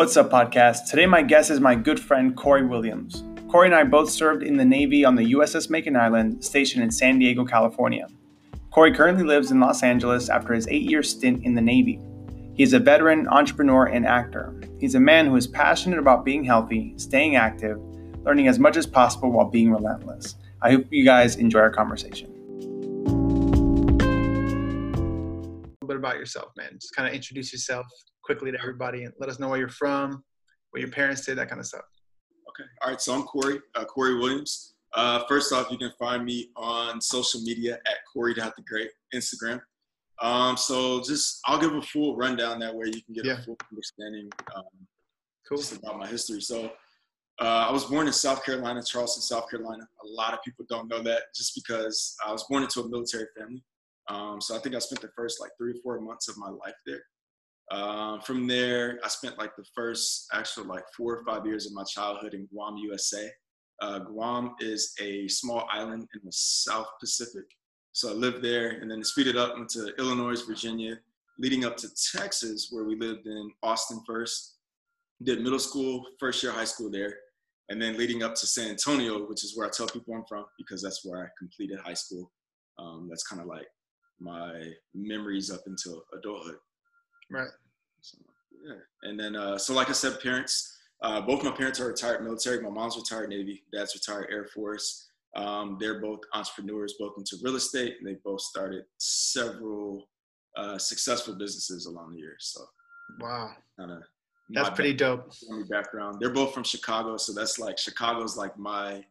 What's up, podcast? Today, my guest is my good friend Corey Williams. Corey and I both served in the Navy on the USS Makin Island, stationed in San Diego, California. Corey currently lives in Los Angeles after his eight year stint in the Navy. He is a veteran, entrepreneur, and actor. He's a man who is passionate about being healthy, staying active, learning as much as possible while being relentless. I hope you guys enjoy our conversation. A little bit about yourself, man. Just kind of introduce yourself quickly to everybody and let us know where you're from, what your parents did, that kind of stuff. Okay. All right. So I'm Corey, uh, Corey Williams. Uh, first off, you can find me on social media at Corey the Great Instagram. Um, so just I'll give a full rundown that way you can get yeah. a full understanding um, cool. about my history. So uh, I was born in South Carolina, Charleston, South Carolina. A lot of people don't know that just because I was born into a military family. Um, so I think I spent the first like three or four months of my life there. Um, from there, I spent like the first actual like four or five years of my childhood in Guam, USA. Uh, Guam is a small island in the South Pacific. So I lived there and then speeded up into Illinois, Virginia, leading up to Texas, where we lived in Austin first. Did middle school, first year high school there, and then leading up to San Antonio, which is where I tell people I'm from because that's where I completed high school. Um, that's kind of like my memories up until adulthood. Right. So, yeah. And then, uh, so like I said, parents, uh, both my parents are retired military. My mom's retired Navy, dad's retired Air Force. Um, they're both entrepreneurs, both into real estate, and they both started several uh, successful businesses along the years. So, wow, kind of that's pretty dope. Background. They're both from Chicago, so that's like Chicago's like my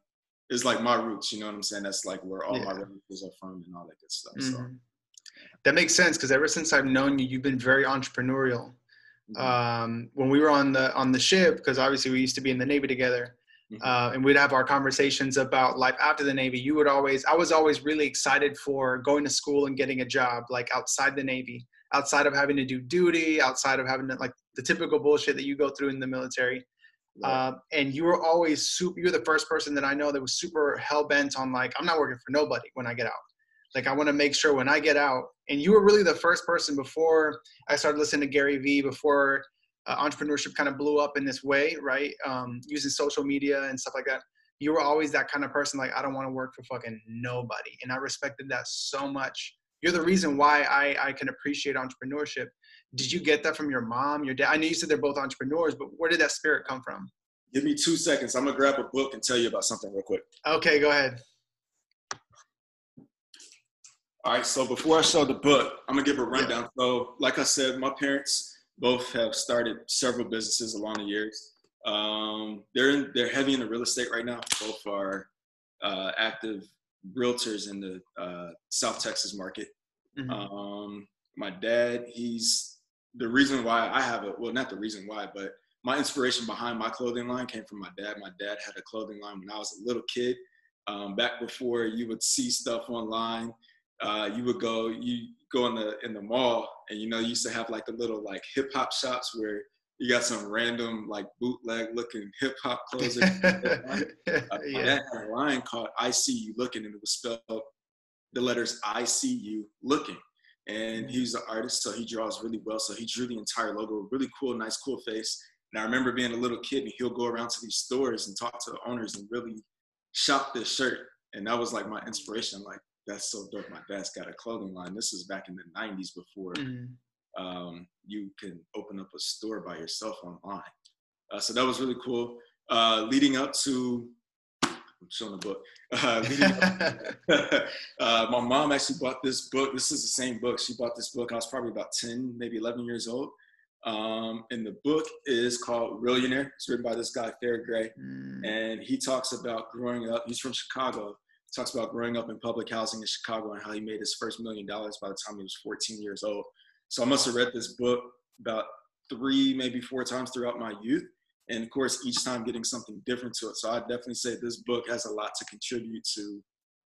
is like my roots. You know what I'm saying? That's like where all yeah. my relatives are from and all that good stuff. Mm-hmm. So that makes sense because ever since I've known you, you've been very entrepreneurial. Mm-hmm. Um, when we were on the on the ship, because obviously we used to be in the Navy together, mm-hmm. uh, and we'd have our conversations about life after the Navy. You would always, I was always really excited for going to school and getting a job, like outside the Navy, outside of having to do duty, outside of having to, like the typical bullshit that you go through in the military. Uh, and you were always super. You're the first person that I know that was super hell bent on like I'm not working for nobody when I get out. Like I want to make sure when I get out, and you were really the first person before I started listening to Gary Vee, before uh, entrepreneurship kind of blew up in this way, right? Um, using social media and stuff like that. You were always that kind of person, like I don't want to work for fucking nobody, and I respected that so much. You're the reason why I I can appreciate entrepreneurship. Did you get that from your mom, your dad? I know you said they're both entrepreneurs, but where did that spirit come from? Give me two seconds. I'm gonna grab a book and tell you about something real quick. Okay, go ahead. All right, so before I show the book, I'm gonna give a rundown. Yeah. So, like I said, my parents both have started several businesses along the years. Um, they're in, they're heavy in the real estate right now. Both are uh, active realtors in the uh, South Texas market. Mm-hmm. Um, my dad, he's the reason why I have a Well, not the reason why, but my inspiration behind my clothing line came from my dad. My dad had a clothing line when I was a little kid. Um, back before you would see stuff online uh, you would go you go in the in the mall and you know you used to have like the little like hip hop shops where you got some random like bootleg looking hip hop clothes. uh, yeah. That had a line called "I See You Looking" and it was spelled the letters "I See You Looking." And he's an artist, so he draws really well. So he drew the entire logo, really cool, nice, cool face. And I remember being a little kid, and he'll go around to these stores and talk to the owners and really shop this shirt. And that was like my inspiration. Like, that's so dope. My dad's got a clothing line. This is back in the 90s before mm-hmm. um, you can open up a store by yourself online. Uh, so that was really cool. Uh, leading up to, I'm showing the book. Uh, up, uh, my mom actually bought this book. This is the same book. She bought this book. I was probably about 10, maybe 11 years old. Um, and the book is called Reallionaire. It's written by this guy, Farrah Gray. Mm. And he talks about growing up. He's from Chicago talks about growing up in public housing in Chicago and how he made his first million dollars by the time he was 14 years old. So I must have read this book about three, maybe four times throughout my youth. And of course, each time getting something different to it. So I'd definitely say this book has a lot to contribute to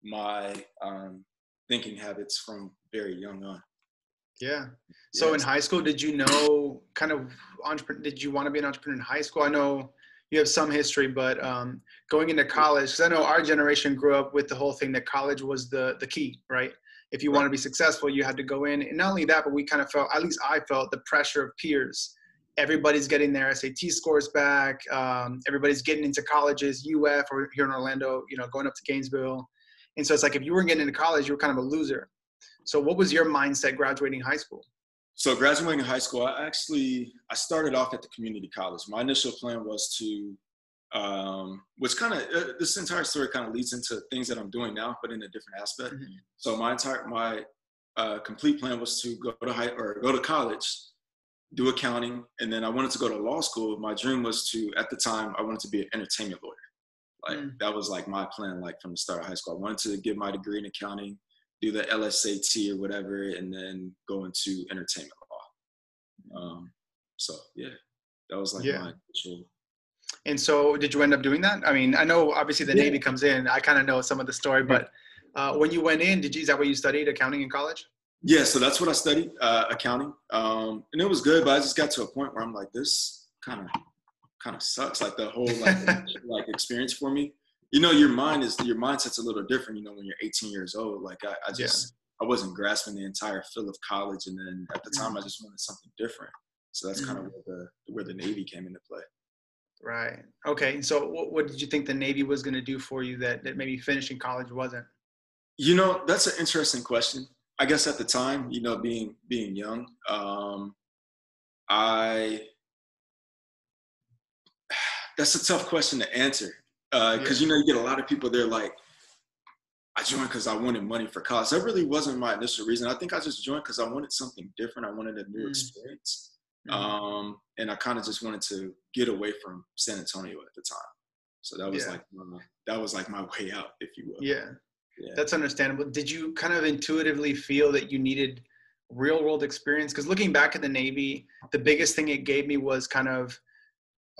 my um, thinking habits from very young on. Yeah. So yeah. in high school, did you know kind of entrepreneur? Did you want to be an entrepreneur in high school? I know you have some history, but um, going into college, because I know our generation grew up with the whole thing that college was the the key, right? If you right. want to be successful, you had to go in, and not only that, but we kind of felt, at least I felt, the pressure of peers everybody's getting their SAT scores back. Um, everybody's getting into colleges, UF or here in Orlando, you know, going up to Gainesville. And so it's like if you weren't getting into college, you were kind of a loser. So what was your mindset graduating high school? So graduating high school, I actually I started off at the community college. My initial plan was to, um, which kind of uh, this entire story kind of leads into things that I'm doing now, but in a different aspect. Mm-hmm. So my entire my uh, complete plan was to go to high or go to college, do accounting, and then I wanted to go to law school. My dream was to, at the time, I wanted to be an entertainment lawyer. Like mm. that was like my plan, like from the start of high school. I wanted to get my degree in accounting, do the LSAT or whatever, and then go into entertainment law. Um, so yeah, that was like yeah. my initial. And so, did you end up doing that? I mean, I know obviously the yeah. Navy comes in. I kind of know some of the story, but uh, when you went in, did you, is that what you studied accounting in college? Yeah, so that's what I studied, uh, accounting, um, and it was good. But I just got to a point where I'm like, this kind of kind of sucks. Like the whole like like experience for me. You know, your mind is your mindset's a little different. You know, when you're 18 years old, like I, I just yeah. I wasn't grasping the entire feel of college, and then at the time mm. I just wanted something different. So that's mm kind of where the where the Navy came into play. Right. Okay. So what, what did you think the Navy was going to do for you that, that maybe finishing college wasn't? You know, that's an interesting question. I guess at the time, you know, being being young, um, I that's a tough question to answer because uh, you know you get a lot of people they're like, I joined because I wanted money for college. That really wasn't my initial reason. I think I just joined because I wanted something different. I wanted a new mm. experience, mm. um, and I kind of just wanted to get away from San Antonio at the time. So that was yeah. like my, that was like my way out, if you will. Yeah yeah. that's understandable did you kind of intuitively feel that you needed real world experience because looking back at the navy the biggest thing it gave me was kind of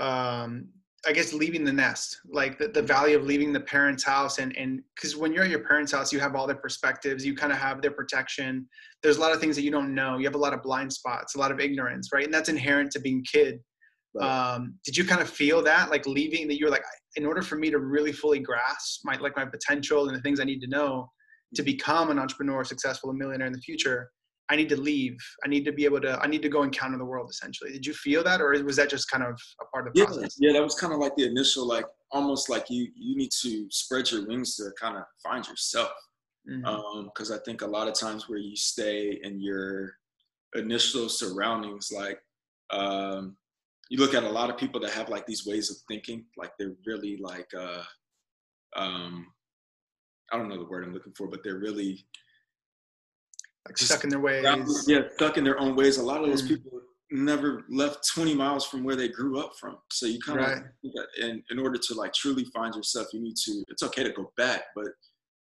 um, i guess leaving the nest like the, the value of leaving the parents house and and because when you're at your parents house you have all their perspectives you kind of have their protection. There's a lot of things that you don't know. You have a lot of blind spots a lot of ignorance right? And that's inherent to being kid. Right. Um, did you kind of feel that, like leaving, that you're like, in order for me to really fully grasp my like my potential and the things I need to know to mm-hmm. become an entrepreneur, successful, a millionaire in the future, I need to leave. I need to be able to. I need to go encounter the world. Essentially, did you feel that, or was that just kind of a part of the yeah, process? Yeah, that was kind of like the initial, like almost like you you need to spread your wings to kind of find yourself. Because mm-hmm. um, I think a lot of times where you stay in your initial surroundings, like um, you look at a lot of people that have like these ways of thinking, like they're really like uh um I don't know the word I'm looking for, but they're really like stuck in their ways. Yeah, stuck in their own ways. A lot of those mm. people never left 20 miles from where they grew up from. So you kind right. of, in, in order to like truly find yourself, you need to, it's okay to go back, but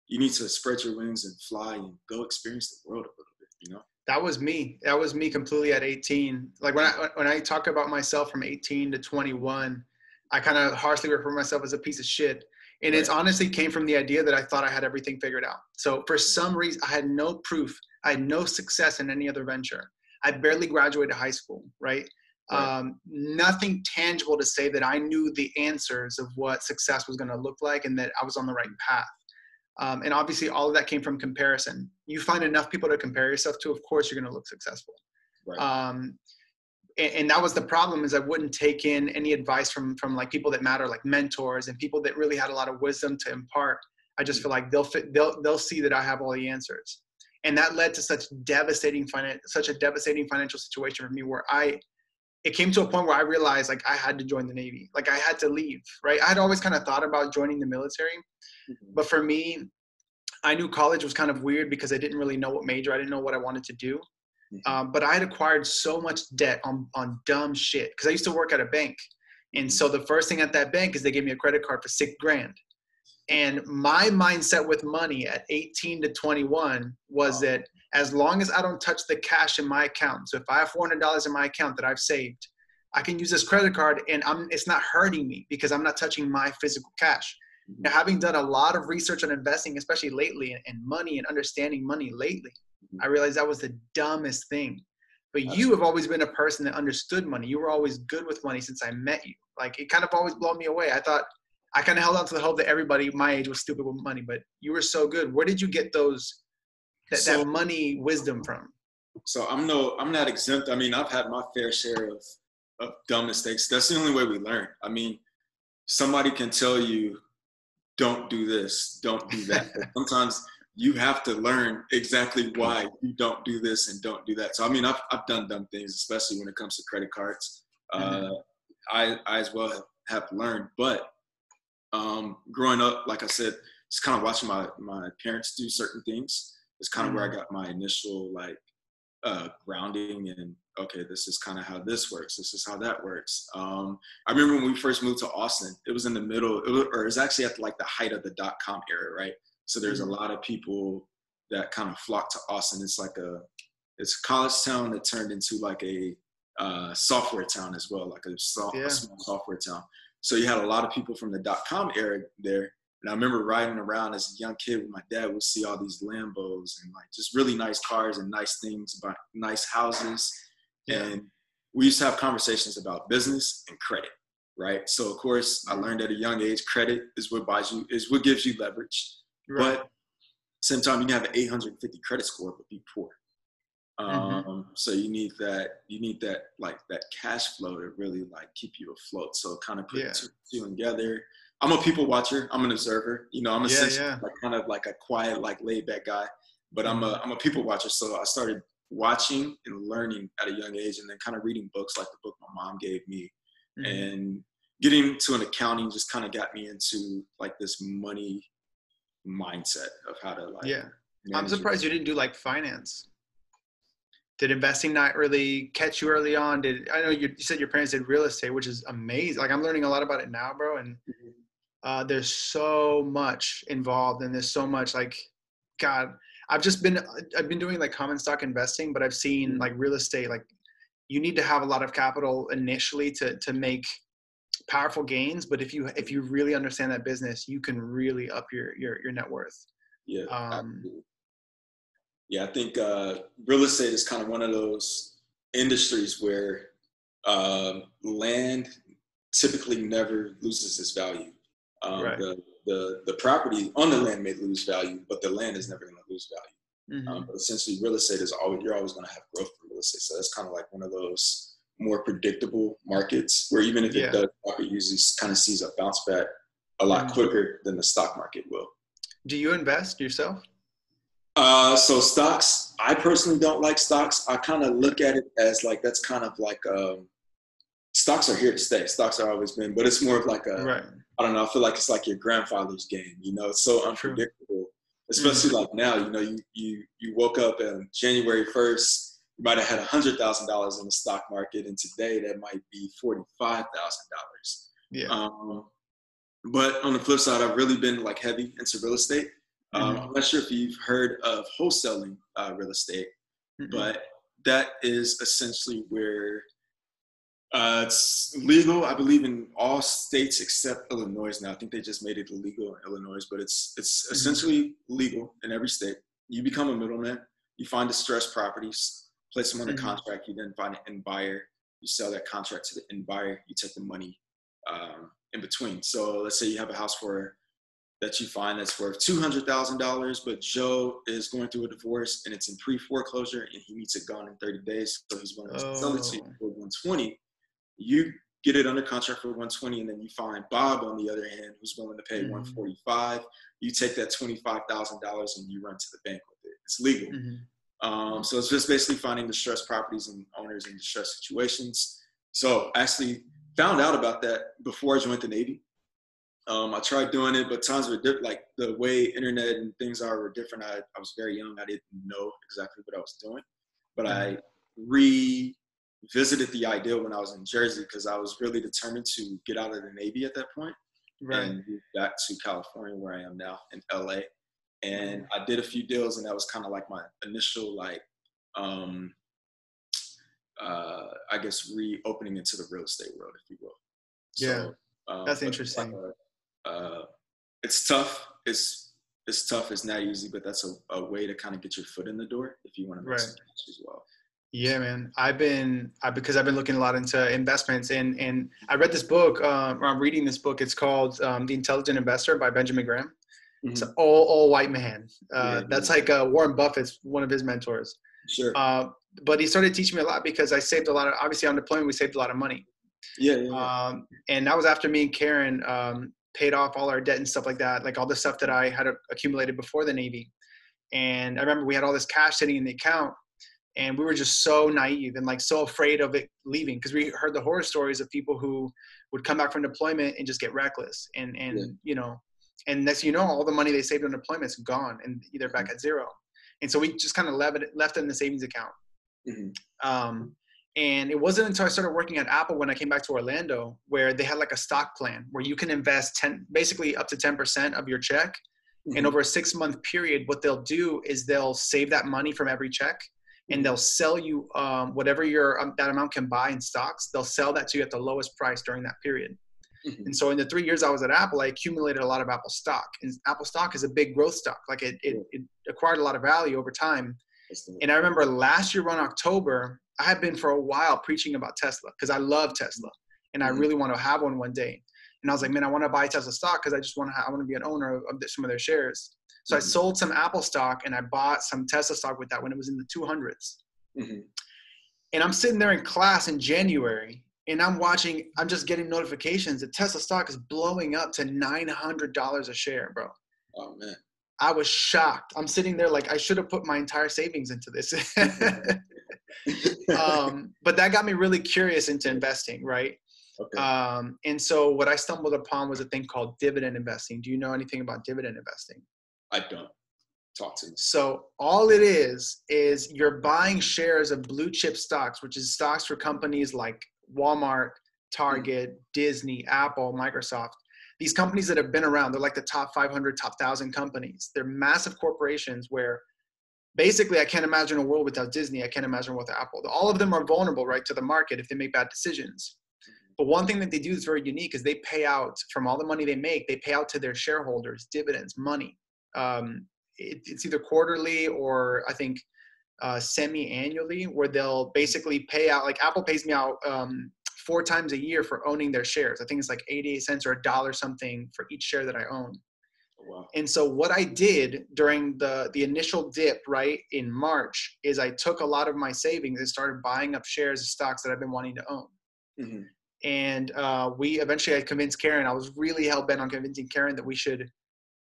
you need to spread your wings and fly and go experience the world a little bit, you know? that was me. That was me completely at 18. Like when I when I talk about myself from 18 to 21, I kind of harshly refer myself as a piece of shit. And right. it's honestly came from the idea that I thought I had everything figured out. So for some reason, I had no proof. I had no success in any other venture. I barely graduated high school, right? right. Um, nothing tangible to say that I knew the answers of what success was going to look like and that I was on the right path. Um, and obviously, all of that came from comparison. You find enough people to compare yourself to, of course, you're going to look successful. Right. Um, and, and, that was the problem is I wouldn't take in any advice from from like people that matter, like mentors and people that really had a lot of wisdom to impart. I just feel like they'll fit, they'll they'll see that I have all the answers, and that led to such devastating finan- such a devastating financial situation for me where I it came to a point where I realized like I had to join the Navy. Like I had to leave, right? I had always kind of thought about joining the military. Mm-hmm. But for me, I knew college was kind of weird because I didn't really know what major, I didn't know what I wanted to do. Mm-hmm. Um, but I had acquired so much debt on, on dumb shit because I used to work at a bank. And so the first thing at that bank is they gave me a credit card for six grand. And my mindset with money at 18 to 21 was wow. that as long as I don't touch the cash in my account, so if I have $400 in my account that I've saved, I can use this credit card and I'm, it's not hurting me because I'm not touching my physical cash. Mm-hmm. Now, having done a lot of research on investing, especially lately, and money and understanding money lately, mm-hmm. I realized that was the dumbest thing. But That's you have always been a person that understood money. You were always good with money since I met you. Like it kind of always blew me away. I thought I kind of held on to the hope that everybody my age was stupid with money, but you were so good. Where did you get those that, so, that money wisdom from? So I'm no I'm not exempt. I mean, I've had my fair share of of dumb mistakes. That's the only way we learn. I mean, somebody can tell you, don't do this, don't do that. sometimes you have to learn exactly why you don't do this and don't do that. So I mean, I've I've done dumb things, especially when it comes to credit cards. Mm-hmm. Uh, I I as well have, have learned, but um, growing up, like I said, it's kind of watching my my parents do certain things. It's kind of where I mm-hmm. got my initial like uh, grounding and okay, this is kind of how this works. This is how that works. Um, I remember when we first moved to Austin, it was in the middle, it was, or it was actually at like the height of the dot com era, right? So there's a mm-hmm. lot of people that kind of flock to Austin. It's like a, it's a college town that turned into like a uh, software town as well, like a, soft, yeah. a small software town. So you had a lot of people from the dot com era there. And I remember riding around as a young kid with my dad, We'd see all these Lambos and like just really nice cars and nice things about nice houses. Yeah. And we used to have conversations about business and credit, right? So of course I learned at a young age, credit is what buys you, is what gives you leverage. Right. But same time, you can have an 850 credit score but be poor. Mm-hmm. Um, mm-hmm. So you need that. You need that like that cash flow to really like keep you afloat. So kind of put yeah. two, two together. I'm a people watcher. I'm an observer. You know, I'm essentially yeah, yeah. like kind of like a quiet, like laid back guy. But I'm a mm-hmm. I'm a people watcher. So I started watching and learning at a young age, and then kind of reading books like the book my mom gave me, mm-hmm. and getting to an accounting just kind of got me into like this money mindset of how to like. Yeah, I'm surprised you didn't do like finance. Did investing not really catch you early on? Did I know you, you said your parents did real estate, which is amazing. Like I'm learning a lot about it now, bro, and mm-hmm. uh, there's so much involved, and there's so much like, God, I've just been I've been doing like common stock investing, but I've seen mm-hmm. like real estate, like you need to have a lot of capital initially to to make powerful gains but if you if you really understand that business you can really up your your, your net worth yeah um, yeah i think uh, real estate is kind of one of those industries where um, land typically never loses its value um, right. the, the the property on the land may lose value but the land is never going to lose value mm-hmm. um, but essentially real estate is always you're always going to have growth for real estate so that's kind of like one of those more predictable markets where even if yeah. it does it usually kind of sees a bounce back a lot mm-hmm. quicker than the stock market will. Do you invest yourself? Uh, so stocks, I personally don't like stocks. I kind of look at it as like that's kind of like um, stocks are here to stay. Stocks are always been, but it's more of like a right. I don't know. I feel like it's like your grandfather's game. You know, it's so unpredictable. True. Especially mm-hmm. like now, you know, you you you woke up on January first you might have had hundred thousand dollars in the stock market, and today that might be forty-five thousand dollars. Yeah. Um, but on the flip side, I've really been like heavy into real estate. Um, mm-hmm. I'm not sure if you've heard of wholesaling uh, real estate, mm-hmm. but that is essentially where uh, it's legal, I believe, in all states except Illinois now. I think they just made it illegal in Illinois, but it's it's mm-hmm. essentially legal in every state. You become a middleman. You find distressed properties place them on mm-hmm. contract, you then find an end buyer, you sell that contract to the end buyer, you take the money um, in between. So let's say you have a house for that you find that's worth two hundred thousand dollars, but Joe is going through a divorce and it's in pre-foreclosure and he needs it gone in thirty days, so he's willing to oh. sell it to you for one twenty. You get it under contract for 120 and then you find bob on the other hand who's willing to pay mm-hmm. 145 you take that $25000 and you run to the bank with it it's legal mm-hmm. Um, so it's just basically finding distressed properties and owners in distressed situations. So I actually found out about that before I joined the Navy. Um, I tried doing it, but times were different. Like the way internet and things are were different. I, I was very young. I didn't know exactly what I was doing, but I mm-hmm. revisited the idea when I was in Jersey because I was really determined to get out of the Navy at that point right. and move back to California where I am now in LA and I did a few deals, and that was kind of like my initial like, um, uh, I guess reopening into the real estate world, if you will. Yeah, um, that's interesting. Like a, uh, it's tough. It's it's tough. It's not easy, but that's a, a way to kind of get your foot in the door if you want to make right. some cash as well. Yeah, man. I've been I, because I've been looking a lot into investments, and and I read this book. Uh, I'm reading this book. It's called um, The Intelligent Investor by Benjamin Graham. Mm-hmm. It's an all all white man. Uh, yeah, that's yeah. like uh, Warren Buffett's one of his mentors. Sure. Uh, but he started teaching me a lot because I saved a lot of obviously on deployment we saved a lot of money. Yeah. yeah, yeah. Um, and that was after me and Karen um, paid off all our debt and stuff like that, like all the stuff that I had accumulated before the Navy. And I remember we had all this cash sitting in the account, and we were just so naive and like so afraid of it leaving because we heard the horror stories of people who would come back from deployment and just get reckless and and yeah. you know and next you know all the money they saved on deployment is gone and they're back mm-hmm. at zero and so we just kind of left it left it in the savings account mm-hmm. um, and it wasn't until I started working at Apple when I came back to Orlando where they had like a stock plan where you can invest 10 basically up to 10% of your check mm-hmm. and over a 6 month period what they'll do is they'll save that money from every check and they'll sell you um, whatever your um, that amount can buy in stocks. They'll sell that to you at the lowest price during that period. Mm-hmm. And so in the three years I was at Apple, I accumulated a lot of Apple stock. And Apple stock is a big growth stock. Like it, it, it acquired a lot of value over time. And I remember last year around October, I had been for a while preaching about Tesla because I love Tesla and I mm-hmm. really want to have one one day. And I was like, man, I want to buy Tesla stock because I just want to. I want to be an owner of, of some of their shares. So I mm-hmm. sold some Apple stock and I bought some Tesla stock with that when it was in the 200s. Mm-hmm. And I'm sitting there in class in January and I'm watching, I'm just getting notifications that Tesla stock is blowing up to $900 a share, bro. Oh, man. I was shocked. I'm sitting there like I should have put my entire savings into this. um, but that got me really curious into investing, right? Okay. Um, and so what I stumbled upon was a thing called dividend investing. Do you know anything about dividend investing? I don't. Talk to me. So all it is is you're buying shares of blue chip stocks, which is stocks for companies like Walmart, Target, mm-hmm. Disney, Apple, Microsoft. These companies that have been around, they're like the top 500, top 1,000 companies. They're massive corporations where basically I can't imagine a world without Disney. I can't imagine without Apple. All of them are vulnerable, right, to the market if they make bad decisions. But one thing that they do that's very unique is they pay out from all the money they make, they pay out to their shareholders dividends, money um, it, it's either quarterly or I think uh, semi-annually, where they'll basically pay out. Like Apple pays me out um, four times a year for owning their shares. I think it's like 88 cents or a dollar something for each share that I own. Oh, wow. And so what I did during the the initial dip, right in March, is I took a lot of my savings and started buying up shares of stocks that I've been wanting to own. Mm-hmm. And uh, we eventually I convinced Karen. I was really hell bent on convincing Karen that we should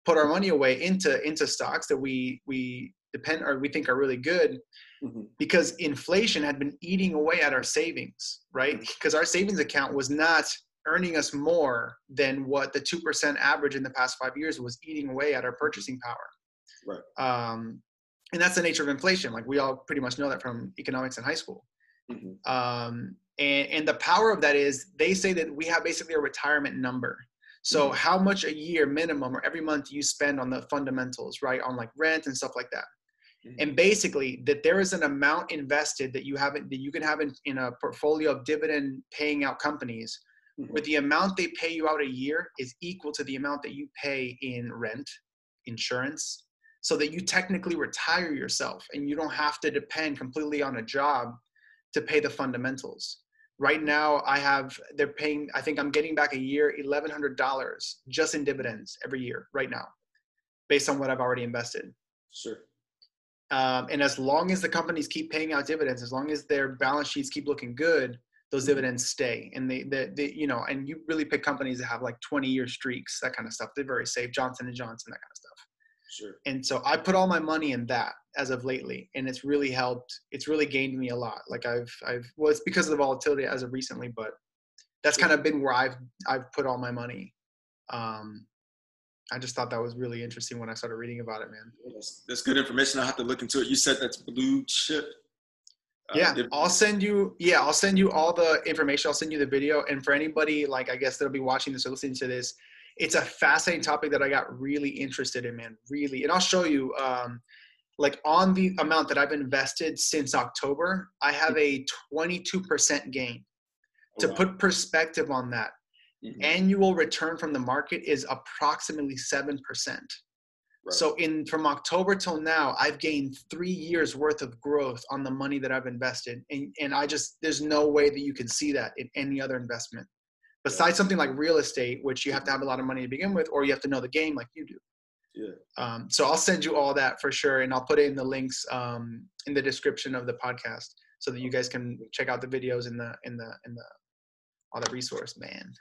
put our money away into into stocks that we we depend or we think are really good mm-hmm. because inflation had been eating away at our savings right because mm-hmm. our savings account was not earning us more than what the 2% average in the past five years was eating away at our purchasing power right um, and that's the nature of inflation like we all pretty much know that from economics in high school mm-hmm. um, and, and the power of that is they say that we have basically a retirement number so mm-hmm. how much a year minimum or every month you spend on the fundamentals, right? On like rent and stuff like that. And basically that there is an amount invested that you haven't that you can have in, in a portfolio of dividend paying out companies. Mm-hmm. where the amount they pay you out a year is equal to the amount that you pay in rent, insurance, so that you technically retire yourself and you don't have to depend completely on a job to pay the fundamentals. Right now i have they're paying i think i'm getting back a year $1100 just in dividends every year right now based on what i've already invested. Sure um, and as long as the companies keep paying out dividends as long as their balance sheets keep looking good those mm-hmm. dividends stay and they, they, they you know and you really pick companies that have like 20 year streaks that kind of stuff they're very safe johnson and johnson that kind of stuff Sure. And so I put all my money in that as of lately, and it's really helped. It's really gained me a lot. Like I've, I've, well, it's because of the volatility as of recently, but that's kind of been where I've, I've put all my money. Um, I just thought that was really interesting when I started reading about it, man. That's, that's good information. I have to look into it. You said that's blue chip. Uh, yeah, I'll send you. Yeah, I'll send you all the information. I'll send you the video. And for anybody like I guess that'll be watching this or listening to this, it's a fascinating topic that I got really interested in, man. Really, and I'll show you. Um, like on the amount that I've invested since October, I have a 22% gain. Oh, to wow. put perspective on that, mm-hmm. annual return from the market is approximately 7%. Right. So in from October till now, I've gained three years worth of growth on the money that I've invested. And, and I just, there's no way that you can see that in any other investment besides something like real estate, which you have to have a lot of money to begin with, or you have to know the game like you do. Yeah. Um, so I'll send you all that for sure, and I'll put it in the links um, in the description of the podcast so that you guys can check out the videos in the in the in the all the resource, man.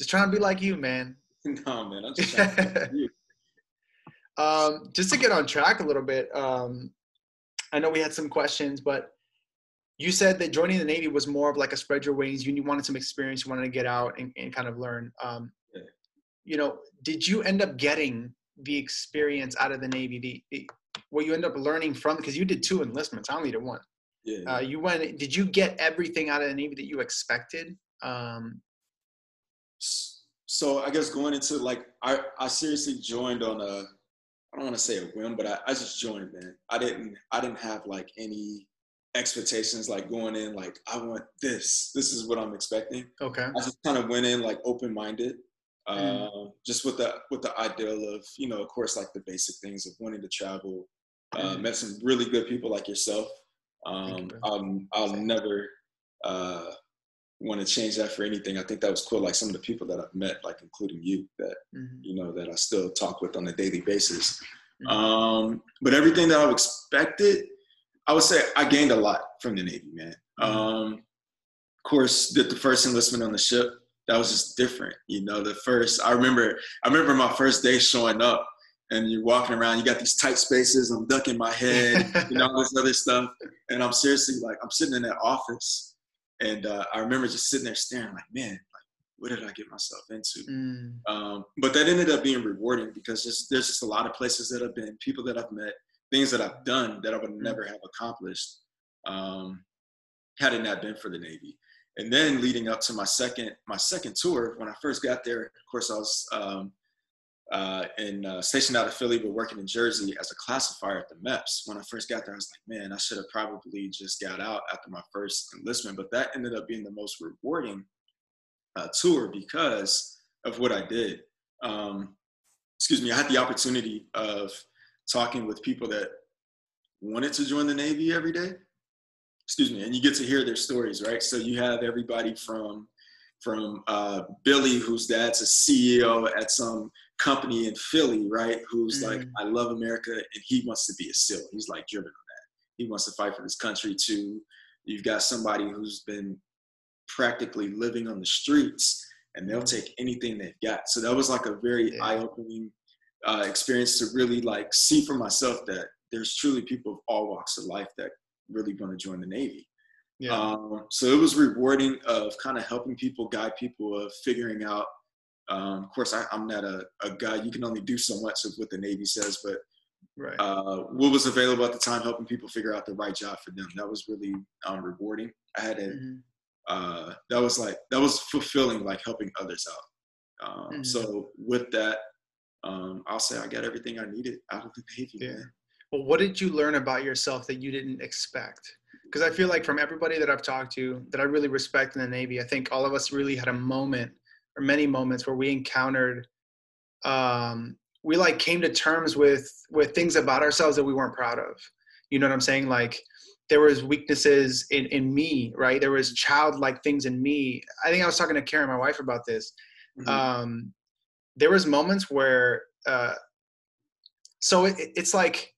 Just trying to be like you, man. no, man, I'm just trying to be you. Um, just to get on track a little bit, um, I know we had some questions, but you said that joining the Navy was more of like a spread your wings. You wanted some experience, you wanted to get out and, and kind of learn. Um, yeah. You know, did you end up getting the experience out of the Navy? The, the what you end up learning from because you did two enlistments. I only did one. Yeah. Uh, you went. Did you get everything out of the Navy that you expected? Um, so I guess going into like I I seriously joined on a I don't want to say a whim, but I, I just joined, man. I didn't I didn't have like any expectations like going in like I want this. This is what I'm expecting. Okay. I just kind of went in like open minded. Mm. Uh, just with the with the ideal of you know of course like the basic things of wanting to travel. Uh, mm. Met some really good people like yourself. Um, I'll, I'll never uh, want to change that for anything. I think that was cool. Like some of the people that I've met, like including you, that mm-hmm. you know that I still talk with on a daily basis. Mm-hmm. Um, but everything that I expected, I would say I gained a lot from the Navy, man. Mm-hmm. Um, of course, did the first enlistment on the ship. That was just different, you know. The first, I remember, I remember my first day showing up, and you're walking around. You got these tight spaces. I'm ducking my head, you know, all this other stuff. And I'm seriously like, I'm sitting in that office and uh, I remember just sitting there staring, like, man, like, what did I get myself into? Mm. Um, but that ended up being rewarding because just, there's just a lot of places that I've been, people that I've met, things that I've done that I would mm. never have accomplished um, had it not been for the Navy. And then leading up to my second my second tour, when I first got there, of course I was um, uh, and uh, stationed out of Philly, but working in Jersey as a classifier at the MEPS. When I first got there, I was like, man, I should have probably just got out after my first enlistment. But that ended up being the most rewarding uh, tour because of what I did. Um, excuse me, I had the opportunity of talking with people that wanted to join the Navy every day. Excuse me, and you get to hear their stories, right? So you have everybody from from uh, Billy, whose dad's a CEO at some company in Philly, right? Who's mm-hmm. like, I love America, and he wants to be a SEAL. He's like driven on that. He wants to fight for his country too. You've got somebody who's been practically living on the streets, and they'll mm-hmm. take anything they've got. So that was like a very yeah. eye-opening uh, experience to really like see for myself that there's truly people of all walks of life that really want to join the Navy. Yeah. Um, so it was rewarding of kind of helping people, guide people of figuring out um, of course, I, am not a, a, guy. You can only do so much of what the Navy says, but right. uh, what was available at the time, helping people figure out the right job for them. That was really um, rewarding. I had a, mm-hmm. uh, that was like that was fulfilling, like helping others out. Um, mm-hmm. So with that, um, I'll say I got everything I needed out of the Navy. Yeah. Man. Well, what did you learn about yourself that you didn't expect? Because I feel like from everybody that I've talked to that I really respect in the Navy, I think all of us really had a moment or many moments where we encountered um, we like came to terms with with things about ourselves that we weren't proud of. You know what i'm saying? Like there was weaknesses in in me right? There was childlike things in me. I think i was talking to karen my wife about this. Mm-hmm. um, there was moments where uh, so it, it's like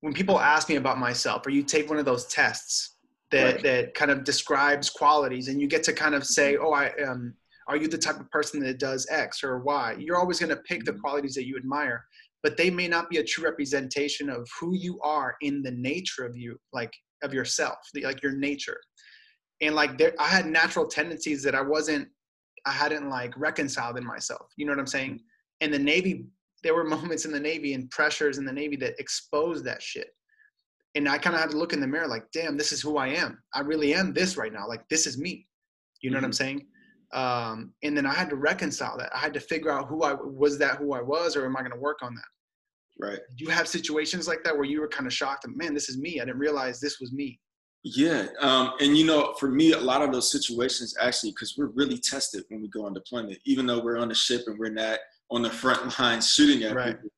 when people ask me about myself or you take one of those tests that right. that kind of describes qualities and you get to kind of say mm-hmm. oh i um are you the type of person that does X or Y? You're always going to pick the mm-hmm. qualities that you admire, but they may not be a true representation of who you are in the nature of you, like of yourself, like your nature. And like there, I had natural tendencies that I wasn't, I hadn't like reconciled in myself. You know what I'm saying? And the Navy, there were moments in the Navy and pressures in the Navy that exposed that shit. And I kind of had to look in the mirror like, damn, this is who I am. I really am this right now. Like, this is me. You know mm-hmm. what I'm mm-hmm. saying? um, and then I had to reconcile that. I had to figure out who I was. That who I was, or am I going to work on that? Right. Do you have situations like that where you were kind of shocked? Man, this is me. I didn't realize this was me. Yeah, um, and you know, for me, a lot of those situations actually, because we're really tested when we go on deployment, even though we're on the ship and we're not on the front line shooting at right. people.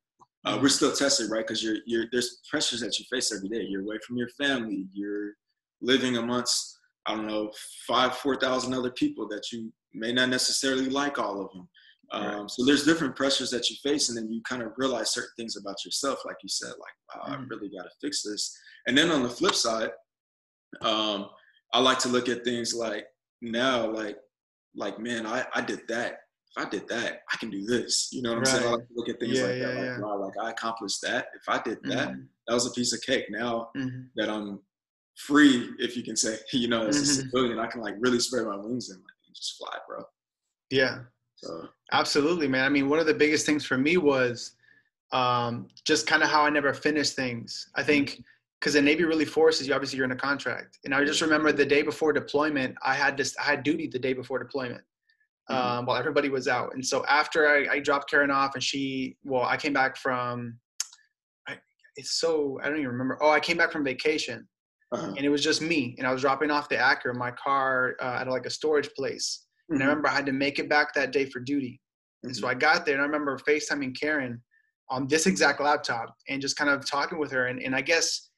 Uh, we're still tested, right? Because you're, you're there's pressures that you face every day. You're away from your family. You're living amongst I don't know five, four thousand other people that you may not necessarily like all of them. Um, right. So there's different pressures that you face, and then you kind of realize certain things about yourself, like you said, like wow. I really got to fix this. And then on the flip side, um, I like to look at things like now, like like, man, I, I did that. If I did that, I can do this. You know what I'm right. saying? I like look at things yeah, like yeah, that. Like, yeah. wow, like I accomplished that. If I did that, mm-hmm. that was a piece of cake. Now mm-hmm. that I'm free, if you can say, you know, as a mm-hmm. civilian, I can like really spread my wings and, like, just fly, bro. Yeah. So absolutely, man. I mean, one of the biggest things for me was um, just kind of how I never finished things. I think because the Navy really forces you. Obviously, you're in a contract, and I just remember the day before deployment, I had this. I had duty the day before deployment. Mm-hmm. Um, while everybody was out, and so after I, I dropped Karen off, and she, well, I came back from. I, it's so I don't even remember. Oh, I came back from vacation, uh-huh. and it was just me, and I was dropping off the Acura, my car uh, at like a storage place, mm-hmm. and I mm-hmm. remember I had to make it back that day for duty, and mm-hmm. so I got there, and I remember FaceTiming Karen on this exact laptop and just kind of talking with her, and, and I guess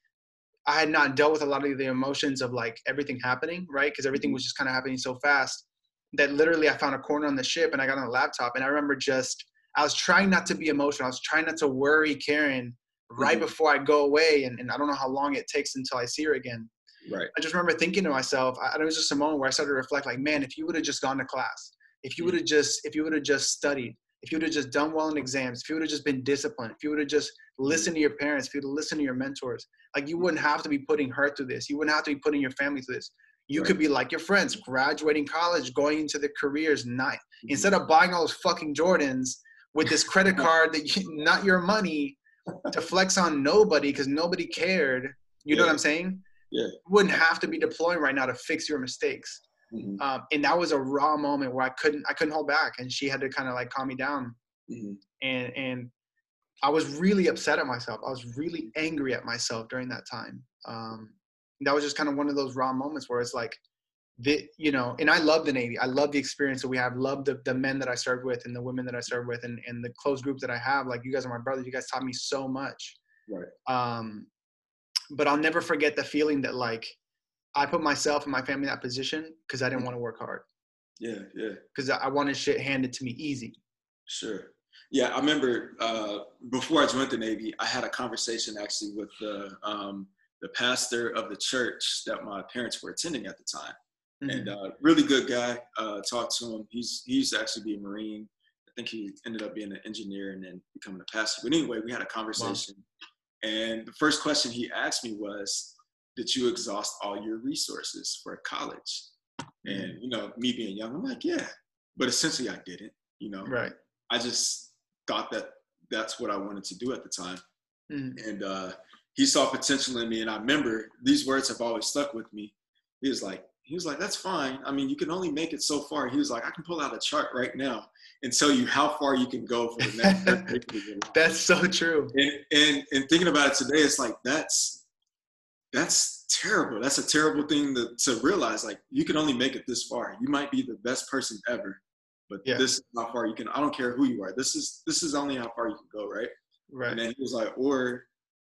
I had not dealt with a lot of the emotions of like everything happening, right? Because everything was just kind of happening so fast that literally I found a corner on the ship and I got on the laptop and I remember just I was trying not to be emotional. I was trying not to worry Karen right mm-hmm. before I go away and, and I don't know how long it takes until I see her again. Right. I just remember thinking to myself, I, it was just a moment where I started to reflect like, man, if you would have just gone to class, if you mm. would have just if you would have just studied, if you would have just done well in exams, if you would have just been disciplined, if you would have just listened to your parents, if you would have listened to your mentors, like you wouldn't have to be putting her through this. You wouldn't have to be putting your family through this. You right. could be like your friends, graduating college, going into the careers, not mm-hmm. instead of buying all those fucking Jordans with this credit card that you, not your money to flex on nobody because nobody cared. You yeah. know what I'm saying? Yeah. You wouldn't have to be deploying right now to fix your mistakes. Mm-hmm. Um, and that was a raw moment where I couldn't I couldn't hold back, and she had to kind of like calm me down. Mm-hmm. And and I was really upset at myself. I was really angry at myself during that time. Um, that was just kind of one of those raw moments where it's like, the, you know, and I love the Navy. I love the experience that we have. Love the, the men that I served with and the women that I served with and, and the close group that I have. Like you guys are my brothers. You guys taught me so much. Right. Um, but I'll never forget the feeling that like I put myself and my family in that position because I didn't want to work hard. Yeah, yeah. Because I wanted shit handed to me easy. Sure. Yeah, I remember uh, before I joined the Navy, I had a conversation actually with the um, the pastor of the church that my parents were attending at the time, mm-hmm. and uh, really good guy. Uh, talked to him. He's he used to actually be a Marine. I think he ended up being an engineer and then becoming a pastor. But anyway, we had a conversation, wow. and the first question he asked me was, did you exhaust all your resources for college? Mm-hmm. And you know, me being young, I'm like, yeah, but essentially I didn't. You know, right? I just thought that that's what I wanted to do at the time, mm-hmm. and uh, he saw potential in me. And I remember these words have always stuck with me. He was like, he was like, that's fine. I mean, you can only make it so far. He was like, I can pull out a chart right now and tell you how far you can go for the next. that's so true. And, and and thinking about it today, it's like that's that's terrible. That's a terrible thing to, to realize. Like you can only make it this far. You might be the best person ever, but yeah. this is how far you can. I don't care who you are. This is this is only how far you can go, right? Right. And then he was like, or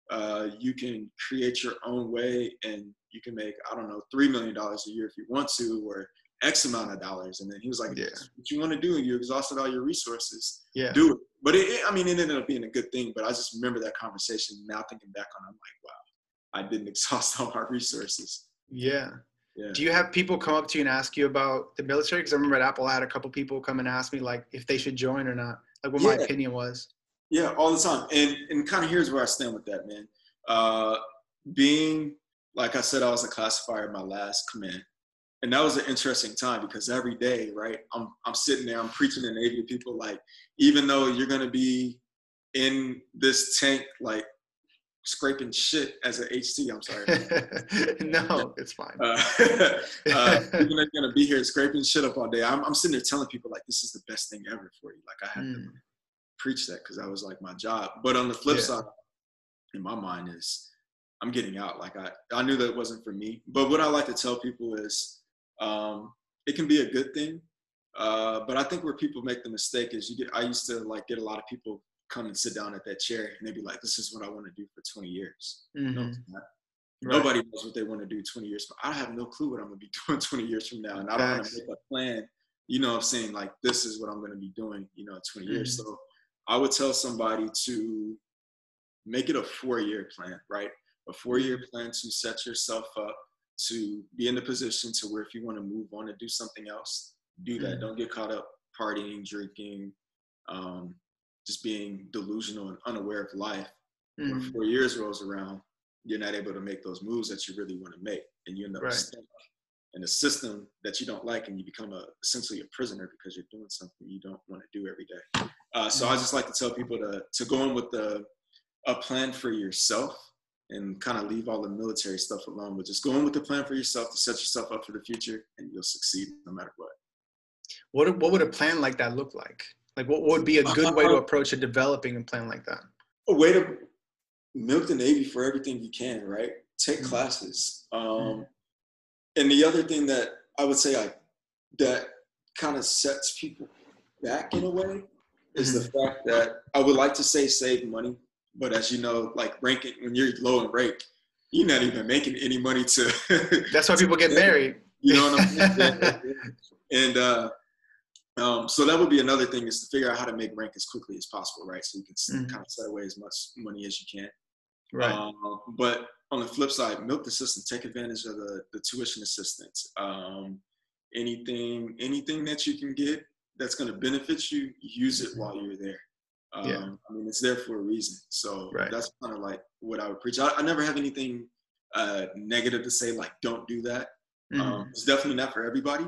uh, you can create your own way, and you can make I don't know three million dollars a year if you want to, or X amount of dollars. And then he was like, yeah. what you want to do, you exhausted all your resources. Yeah. Do it. But it, it, I mean, it ended up being a good thing. But I just remember that conversation. Now thinking back on, it, I'm like, wow I didn't exhaust all my resources. Yeah. Yeah. Do you have people come up to you and ask you about the military? Because I remember at Apple, I had a couple people come and ask me like if they should join or not, like what yeah. my opinion was. Yeah, all the time. And and kind of here's where I stand with that, man. Uh, being like I said, I was a classifier in my last command, and that was an interesting time because every day, right, I'm I'm sitting there, I'm preaching to Navy people like, even though you're gonna be in this tank like scraping shit as an HT. I'm sorry. no, it's fine. Uh, uh, you're gonna be here scraping shit up all day, I'm, I'm sitting there telling people like this is the best thing ever for you. Like I had mm. to. Preach that because that was like my job. But on the flip yeah. side, in my mind is I'm getting out. Like I, I knew that wasn't for me. But what I like to tell people is um, it can be a good thing. Uh, but I think where people make the mistake is you get. I used to like get a lot of people come and sit down at that chair and they'd be like, this is what I want to do for 20 years. Mm-hmm. No, right. Nobody knows what they want to do 20 years from I have no clue what I'm going to be doing 20 years from now. And I don't want to make a plan, you know, I'm saying like, this is what I'm going to be doing, you know, 20 mm-hmm. years. So I would tell somebody to make it a four year plan, right? A four year mm-hmm. plan to set yourself up to be in the position to where if you want to move on and do something else, do that. Mm-hmm. Don't get caught up partying, drinking, um, just being delusional and unaware of life. Mm-hmm. When four years rolls around, you're not able to make those moves that you really want to make, and you end up right. stuck in a system that you don't like, and you become a essentially a prisoner because you're doing something you don't want to do every day. Uh, so I mm-hmm. just like to tell people to to go in with the a plan for yourself and kind of leave all the military stuff alone, but just go in with a plan for yourself to set yourself up for the future, and you'll succeed no matter what. What what would a plan like that look like? Like, what would be a good way to approach a developing a plan like that? A way to milk the Navy for everything you can, right? Take mm-hmm. classes. Um, mm-hmm. And the other thing that I would say I, that kind of sets people back in a way is mm-hmm. the fact that I would like to say save money, but as you know, like ranking when you're low in rank, you're not even making any money to. That's why people get married. You know what I'm saying? and uh, um, so that would be another thing is to figure out how to make rank as quickly as possible, right? So you can mm-hmm. kind of set away as much money as you can. Right. Um, but on the flip side, milk the system. Take advantage of the, the tuition assistance. Um, anything anything that you can get that's going to benefit you, use it mm-hmm. while you're there. Um, yeah. I mean, it's there for a reason. So right. that's kind of like what I would preach. I, I never have anything uh, negative to say, like, don't do that. Um, mm-hmm. Um, it's definitely not for everybody.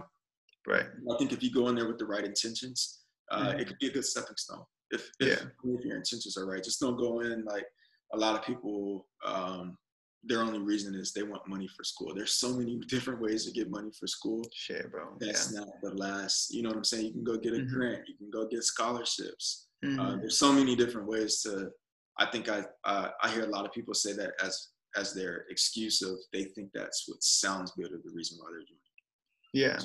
Right. I think if you go in there with the right intentions, uh, mm-hmm. it could be a good stepping stone. If, if, yeah. if your intentions are right, just don't go in like a lot of people um, their only reason is they want money for school. There's so many different ways to get money for school. Shit, bro. That's yeah. not the last. You know what I'm saying? You can go get a mm-hmm. grant. You can go get scholarships. Uh, mm-hmm. Uh, there's so many different ways to. I think I uh, I hear a lot of people say that as as their excuse of they think that's what sounds good or the reason why they're doing it. Yeah,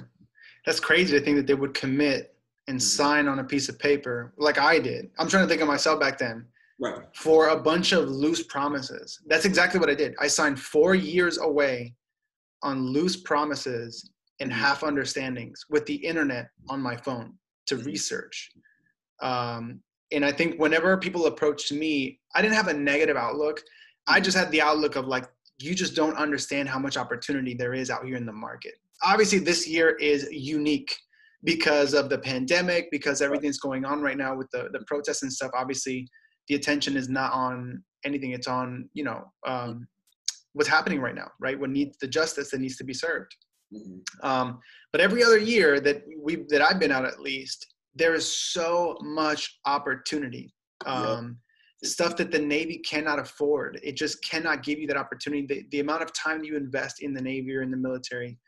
that's crazy to think that they would commit and mm-hmm. sign on a piece of paper like I did. I'm trying to think of myself back then right. for a bunch of loose promises. That's exactly what I did. I signed four years away on loose promises and mm-hmm. half understandings with the internet on my phone to mm-hmm. research. Um, and I think whenever people approached me, I didn't have a negative outlook. I mm-hmm. just had the outlook of like, you just don't understand how much opportunity there is out here in the market. Obviously, this year is unique because of the pandemic, because everything's going on right now with the, the protests and stuff. Obviously, the attention is not on anything. It's on you know um, what's happening right now right? What needs the justice that needs to be served. Mm-hmm. um, but every other year that we that i've been out at least there is so much opportunity. Um, yep. stuff that the navy cannot afford. It just cannot give you that opportunity. The, the amount of time you invest in the navy or in the military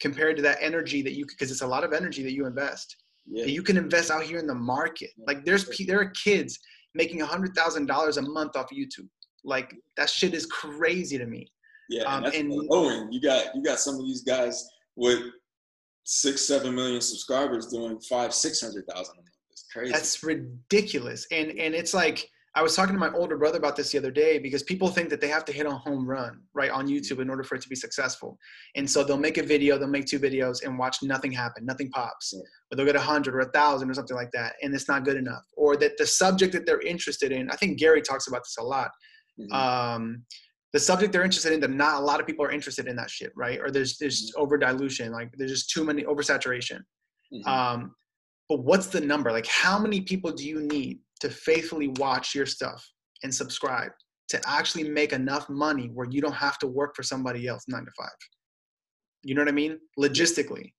compared to that energy that you because it's a lot of energy that you invest. Yeah. that you can invest out here in the market. Like there's there are kids making a hundred thousand dollars a month off YouTube. Like that shit is crazy to me. Yeah, um, and, and growing. You got you got some of these guys with six, seven million subscribers doing five, six hundred thousand a month. It's crazy. That's ridiculous. And and it's like I was talking to my older brother about this the other day because people think that they have to hit a home run, right, on YouTube in order for it to be successful. And so they'll make a video, they'll make two videos and watch nothing happen, nothing pops. Yeah. Or they'll get a hundred or a thousand or something like that, and it's not good enough. Or that the subject that they're interested in, I think Gary talks about this a lot. Mm-hmm. Um, the subject they're interested in, that not a lot of people are interested in that shit, right? Or there's there's mm-hmm. over dilution, like there's just too many oversaturation. Mm-hmm. Um, but what's the number? Like, how many people do you need to faithfully watch your stuff and subscribe to actually make enough money where you don't have to work for somebody else nine to five. You know what I mean? Logistically.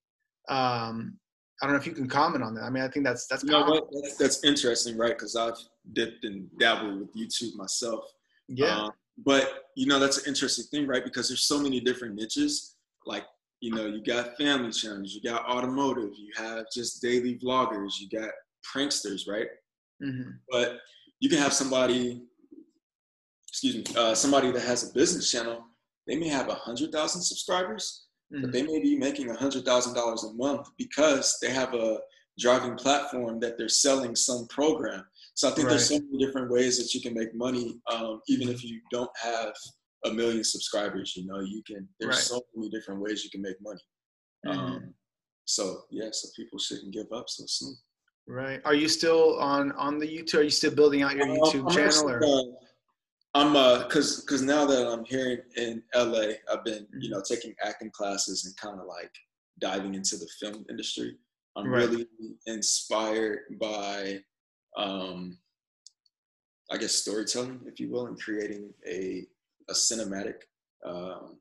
Um, I don't know if you can comment on that. I mean, I think that's that's know that's, that's, interesting, right? Because I've dipped and dabbled with YouTube myself. Yeah. Um, but you know, that's an interesting thing, right? Because there's so many different niches. Like, you know, you got family channels, you got automotive, you have just daily vloggers, you got pranksters, right? Mm-hmm. But you can have somebody, excuse me, uh, somebody that has a business channel. They may have a hundred thousand subscribers, mm-hmm. but they may be making a hundred thousand dollars a month because they have a driving platform that they're selling some program. So I think right. there's so many different ways that you can make money, um, even if you don't have a million subscribers. You know, you can. There's right. so many different ways you can make money. Mm-hmm. Um, so yeah, so people shouldn't give up so soon. Right. Are you still on on the YouTube? Are you still building out your YouTube um, channel? Or? Uh, I'm uh, cause cause now that I'm here in LA, I've been you know taking acting classes and kind of like diving into the film industry. I'm right. really inspired by, um, inspired by, um, I guess storytelling, if you will, and creating a a cinematic um,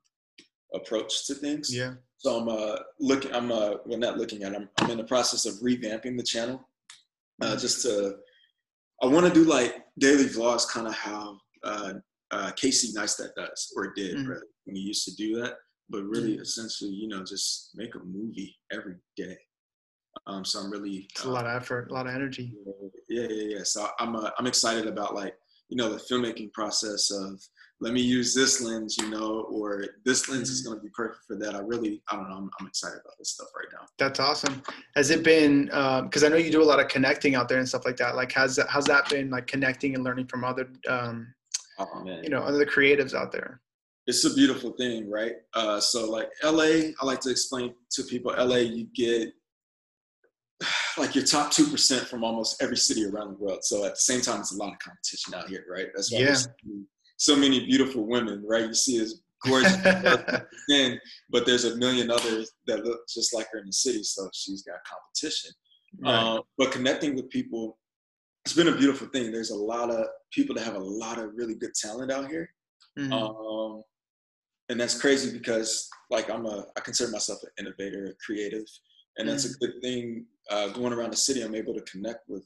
approach to things. Yeah. So I'm uh, looking. I'm uh, well, not looking at. I'm I'm in the process of revamping the channel, uh, just to. I want to do like daily vlogs, kind of how uh, uh, Casey Neistat does or did mm-hmm. when he used to do that. But really, mm-hmm. essentially, you know, just make a movie every day. Um, so I'm really. It's a lot of effort, a lot of energy. Yeah, yeah, yeah. So I'm uh, I'm excited about like you know the filmmaking process of let me use this lens, you know, or this lens is mm-hmm. going to be perfect for that. I really, I don't know, I'm, I'm excited about this stuff right now. That's awesome. Has it been, because um, I know you do a lot of connecting out there and stuff like that. Like, has that, how's that been like connecting and learning from other, um, oh, you know, other creatives out there? It's a beautiful thing, right? Uh, so like LA, I like to explain to people, LA, you get like your top 2% from almost every city around the world. So at the same time, it's a lot of competition out here, right? That's why yeah so many beautiful women, right? You see as gorgeous men, but there's a million others that look just like her in the city, so she's got competition. Right. Um, but connecting with people, it's been a beautiful thing. There's a lot of people that have a lot of really good talent out here. Mm-hmm. Um, and that's crazy because like I'm a, I consider myself an innovator, a creative, and that's mm-hmm. a good thing. Uh, going around the city, I'm able to connect with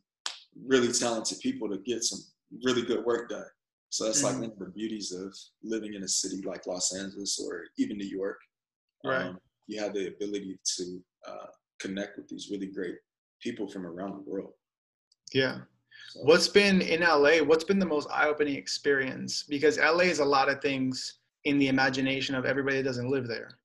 really talented people to get some really good work done. So that's mm-hmm. like one of the beauties of living in a city like Los Angeles or even New York. Right. Um, you have the ability to uh, connect with these really great people from around the world. Yeah. So. What's been in LA? What's been the most eye-opening experience? Because LA is a lot of things in the imagination of everybody that doesn't live there.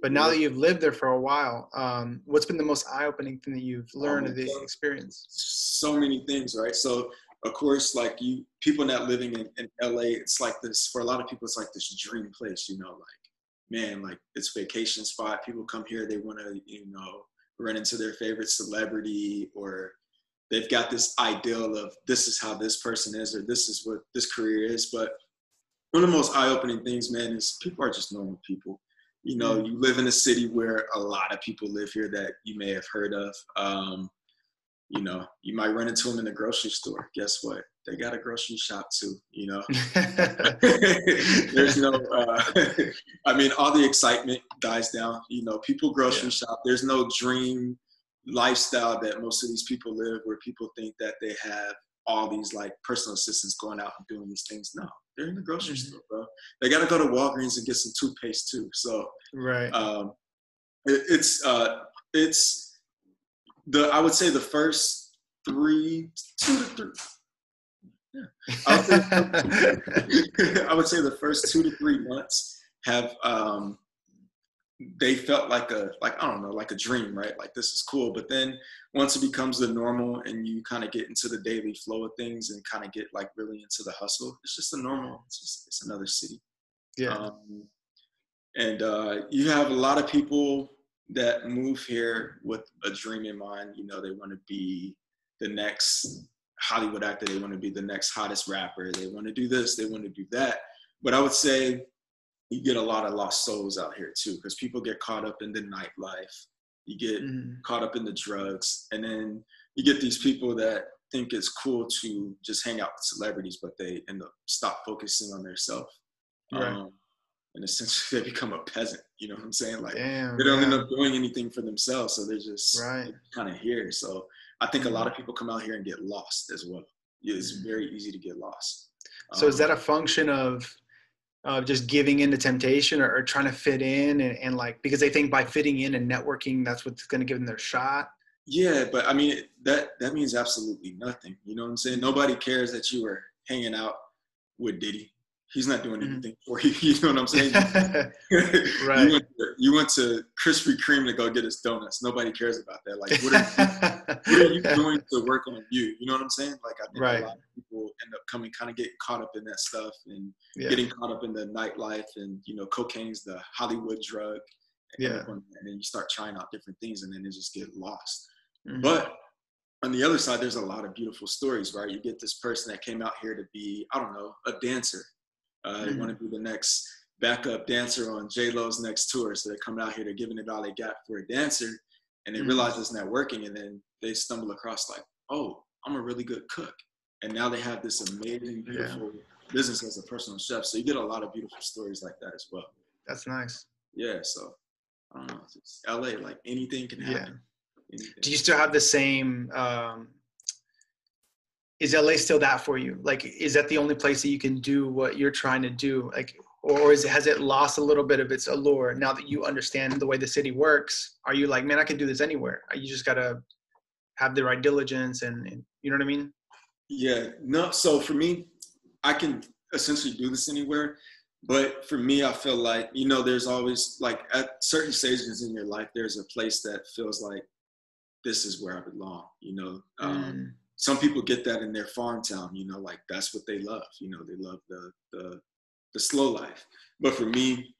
But now that you've lived there for a while, um, what's been the most eye-opening thing that you've learned oh, of the experience? So many things, right? So of course, like you, people not living in, in LA, it's like this, for a lot of people, it's like this dream place, you know, like, man, like it's vacation spot. People come here, they want to, you know, run into their favorite celebrity or they've got this ideal of this is how this person is or this is what this career is. But one of the most eye-opening things, man, is people are just normal people. You know, mm. you live in a city where a lot of people live here that you may have heard of. Um, you know, you might run into them in the grocery store. Guess what? They got a grocery shop too, you know. There's no uh, I mean all the excitement dies down, you know, people grocery yeah. shop. There's no dream lifestyle that most of these people live where people think that they have all these like personal assistants going out and doing these things. No, they're in the grocery mm-hmm. store, bro. They got to go to Walgreens and get some toothpaste too. So, right. Um, it, it's uh, it's the I would say the first three, two to three. Yeah. I would, say, I would say the first two to three months have um, they felt like a like I don't know like a dream, right? Like this is cool. But then once it becomes the normal and you kind of get into the daily flow of things and kind of get like really into the hustle, it's just a normal. It's just it's another city. Yeah. Um, and uh, you have a lot of people that move here with a dream in mind. You know, they want to be the next Hollywood actor. They want to be the next hottest rapper. They want to do this. They want to do that. But I would say you get a lot of lost souls out here too, because people get caught up in the nightlife. You get mm-hmm. caught up in the drugs, and then you get these people that think it's cool to just hang out with celebrities, but they end up stop focusing on themselves. Right. Um, and essentially they become a peasant. You know what I'm saying? Like Damn, they don't yeah. end up doing anything for themselves, so they're just right. kind of here. So I think a lot of people come out here and get lost as well. It's mm-hmm. very easy to get lost. So um, is that a function of uh, just giving in to temptation or, or trying to fit in and, and, like because they think by fitting in and networking that's what's going to give them their shot yeah but i mean that that means absolutely nothing you know what i'm saying nobody cares that you were hanging out with diddy he's not doing mm-hmm. anything for you. You know what I'm saying? right. You went, to, you went, to, Krispy Kreme to go get his donuts. Nobody cares about that. Like, what are, you, what are you doing to work on you? You know what I'm saying? Like, I think right. a lot of people end up coming, kind of getting caught up in that stuff and yeah. getting caught up in the nightlife and you know, cocaine's the Hollywood drug. And yeah. and then you start trying out different things and then they just get lost. Mm-hmm. But on the other side, there's a lot of beautiful stories, right? You get this person that came out here to be, I don't know, a dancer uh. They want to be the next backup dancer on J Lo's next tour, so they're coming out here. They're giving it all they got for a dancer, and they mm-hmm. realize it's not working, and then they stumble across like, oh, I'm a really good cook, and now they have this amazing, beautiful yeah. business as a personal chef. So you get a lot of beautiful stories like that as well. That's nice. Yeah. So I don't know. It's LA. Like anything can happen. Yeah. Anything. Do you still have the same? Um, is LA still that for you? Like, is that the only place that you can do what you're trying to do? Like, or is it, has it lost a little bit of its allure now that you understand the way the city works? Are you like, man, I can do this anywhere? You just gotta have the right diligence and, and you know what I mean? Yeah. No. So for me, I can essentially do this anywhere. But for me, I feel like, you know, there's always like at certain stages in your life, there's a place that feels like this is where I belong, you know. Um, mm some people get that in their farm town, you know, like that's what they love. You know, they love the the, the slow life. But for me,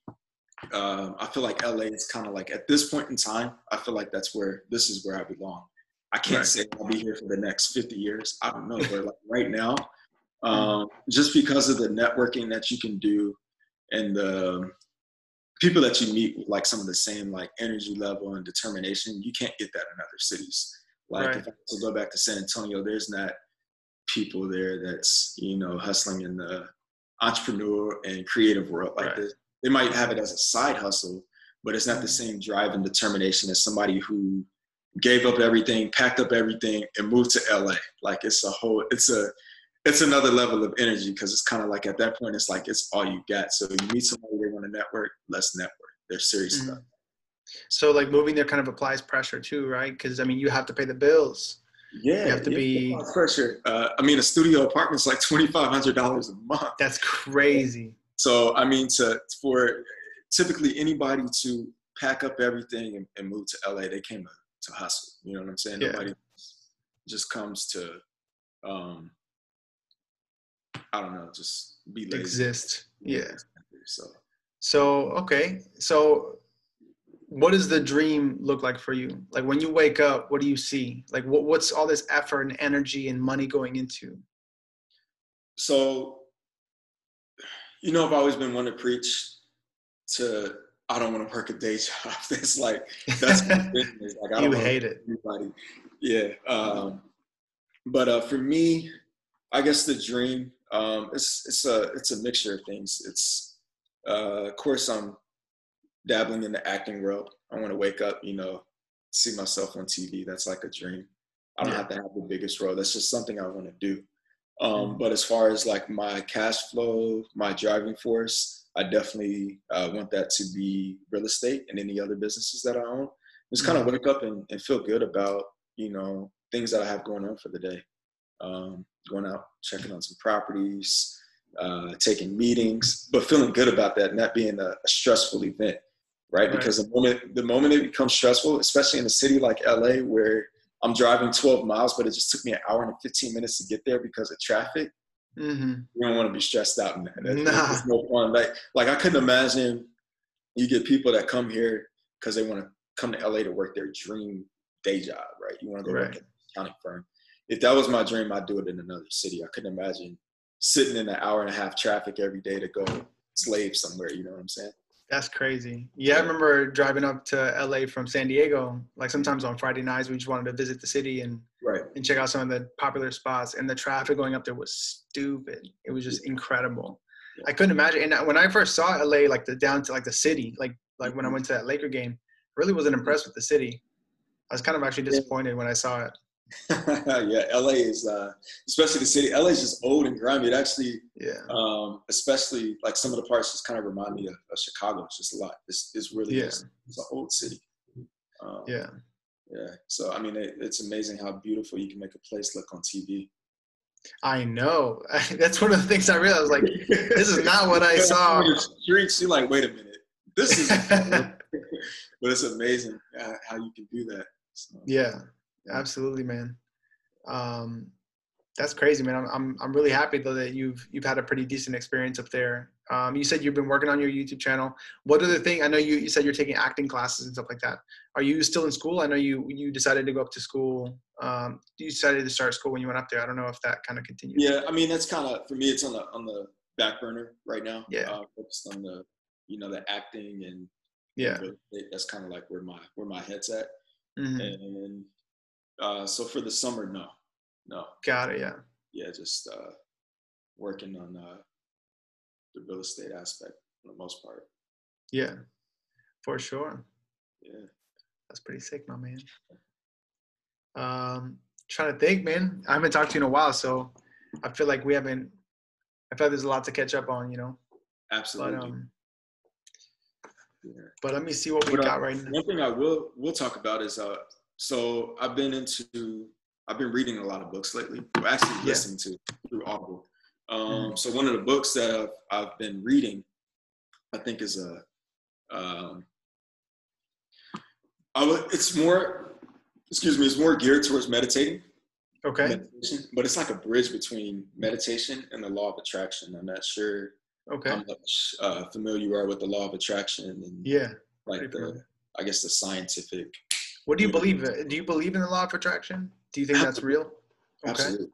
um, I feel like LA is kind of like at this point in time, I feel like that's where this is where I belong. I can't right. say I'll be here for the next 50 years. I don't know, but like right now, mm. um, just because of the networking that you can do and the people that you meet with like some of the same like energy level and determination, you can't get that in other cities. Like right. if I to go back to San Antonio, there's not people there that's you know hustling in the entrepreneur and creative world like right. this. They might have it as a side hustle, but it's not the same drive and determination as somebody who gave up everything, packed up everything, and moved to LA. Like it's a whole, it's a, it's another level of energy because it's kind of like at that point, it's like it's all you got. So you meet somebody they want to network, let's network. They're serious mm-hmm. about. So like moving there kind of applies pressure too, right? Because I mean, you have to pay the bills. Yeah, you have to be pressure. Uh, I mean, a studio apartment's like twenty five hundred dollars a month. That's crazy. So I mean, to for typically anybody to pack up everything and, and move to LA, they came to, to, hustle. You know what I'm saying? Yeah. Nobody just comes to, um, I don't know, just be lazy. Exist. Yeah. So. So okay, so what does the dream look like for you? Like when you wake up, what do you see? Like what, what's all this effort and energy and money going into? So, you know, I've always been one to preach to I don't want to work a day job. That's like that's business. Like I don't you hate it. Anybody. Yeah. Um, but uh, for me, I guess the dream um, it's it's a it's a mixture of things. It's uh, of course I'm dabbling in the acting world. I want to wake up, you know, see myself on TV. That's like a dream. I don't yeah. have to have the biggest role. That's just something I want to do. Um, mm-hmm. But as far as like my cash flow, my driving force, I definitely uh, want that to be real estate and any other businesses that I own. Just kind of mm-hmm. wake up and, and, feel good about, you know, things that I have going on for the day. Um, going out, checking on some properties, uh, taking meetings, but feeling good about that, not being a, a stressful event right? right? Because the moment the moment it becomes stressful, especially in a city like LA where I'm driving 12 miles, but it just took me an hour and 15 minutes to get there because of traffic. Mm-hmm. You don't want to be stressed out in that. nah. no fun. Like, like I couldn't imagine you get people that come here because they want to come to LA to work their dream day job, right? You want to go right. work at an accounting firm. If that was my dream, I'd do it in another city. I couldn't imagine sitting in an hour and a half traffic every day to go slave somewhere. You know what I'm saying? That's crazy. Yeah, I remember driving up to LA from San Diego. Like sometimes on Friday nights, we just wanted to visit the city and right. and check out some of the popular spots. And the traffic going up there was stupid. It was just incredible. Yeah. I couldn't imagine. And when I first saw LA, like the down to like the city, like like when I mm-hmm. went to that Laker game, I really wasn't impressed with the city. I was kind of actually disappointed yeah. when I saw it. yeah, LA is uh, especially the city. LA is just old and grimy. It actually, yeah, um, especially like some of the parts just kind of remind me of, of Chicago. It's just a lot. It's, it's really yeah. it's, it's an old city. Um, yeah, yeah. So I mean, it, it's amazing how beautiful you can make a place look on TV. I know. That's one of the things I realized. Like, this is not what I saw. Streets, you're like, wait a minute, this is. but it's amazing how you can do that. So. Yeah, absolutely, man. Um, that's crazy, man. I'm, I'm, I'm really happy though that you've, you've had a pretty decent experience up there. Um, you said you've been working on your YouTube channel. What other thing? I know you, you said you're taking acting classes and stuff like that. Are you still in school? I know you, you decided to go up to school. Um, you decided to start school when you went up there. I don't know if that kind of continues. Yeah. I mean, that's kind of, for me, it's on the, on the back burner right now. Yeah. Uh, focused on the, you know, the acting and yeah, that's kind of like where my, where my head's at. mm-hmm. and uh, so for the summer, no, no. Got it. Yeah. Yeah, just uh, working on uh, the real estate aspect for the most part. Yeah, for sure. Yeah, that's pretty sick, my man. Um, trying to think, man. I haven't talked to you in a while, so I feel like we haven't. I feel like there's a lot to catch up on, you know. Absolutely. But, um, yeah. but let me see what we but, uh, got right now. One thing I will will talk about is uh, so I've been into I've been reading a lot of books lately. Or actually yeah. listening to through Audible. Um, mm So one of the books that I've, I've been reading, I think is a um, I would, it's more excuse me, it's more geared towards meditating. Okay. Meditation, but it's like a bridge between meditation and the law of attraction. I'm not sure okay. how much uh, familiar you are with the law of attraction and yeah, like the I guess the scientific. What do you believe? Do you believe in the law of attraction? Do you think that's real? Okay. Absolutely.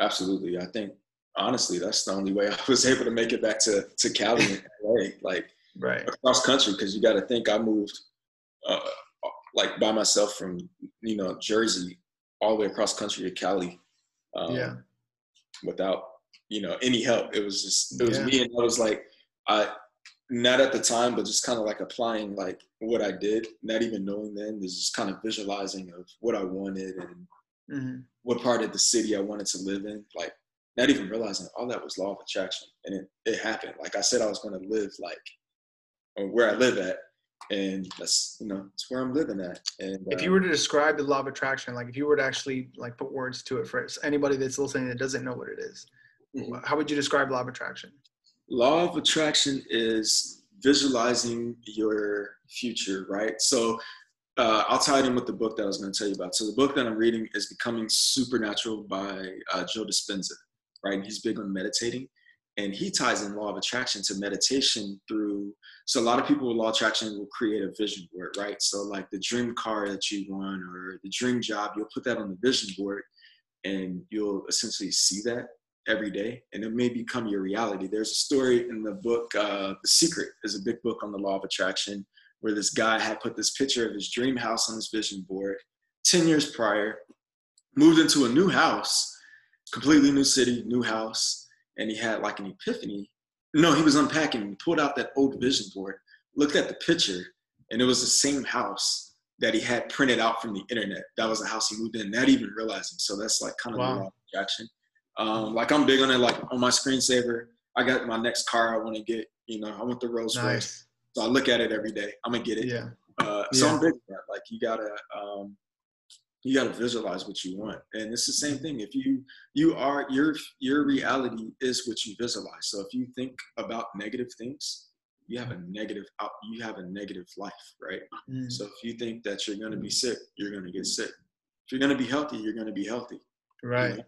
Absolutely. I think honestly that's the only way I was able to make it back to to Cali, LA, like right across country because you got to think I moved uh, like by myself from you know Jersey all the way across country to Cali. Um, yeah. Without you know any help, it was just it was yeah. me, and I was like, I not at the time, but just kind of like applying like what I did, not even knowing then, is just kind of visualizing of what I wanted and mm-hmm. what part of the city I wanted to live in. Like not even realizing all that was law of attraction, and it it happened. Like I said, I was going to live like where I live at, and that's you know it's where I'm living at. And if you were to describe the law of attraction, like if you were to actually like put words to it for anybody that's listening that doesn't know what it is, mm-hmm. how would you describe law of attraction? Law of attraction is visualizing your future, right? So uh, I'll tie it in with the book that I was going to tell you about. So the book that I'm reading is Becoming Supernatural by uh, Joe Dispenza, right? He's big on meditating and he ties in law of attraction to meditation through so a lot of people with law of attraction will create a vision board right so like the dream car that you want or the dream job you'll put that on the vision board and you'll essentially see that every day and it may become your reality there's a story in the book uh, the secret is a big book on the law of attraction where this guy had put this picture of his dream house on his vision board 10 years prior moved into a new house completely new city new house and he had like an epiphany. No, he was unpacking. He pulled out that old vision board, looked at the picture, and it was the same house that he had printed out from the internet. That was the house he moved in, not even realizing. So that's like kind of wow. the reaction. Um, like I'm big on it. Like on my screensaver, I got my next car I want to get. You know, I want the Rolls nice. Royce. So I look at it every day. I'm gonna get it. Yeah. Uh, so yeah. I'm big on that. Like you gotta um, you got to visualize what you want and it's the same thing if you you are your your reality is what you visualize so if you think about negative things you have a negative out you have a negative life right mm. so if you think that you're going to be sick you're going to get sick if you're going to be healthy you're going to be healthy right you know?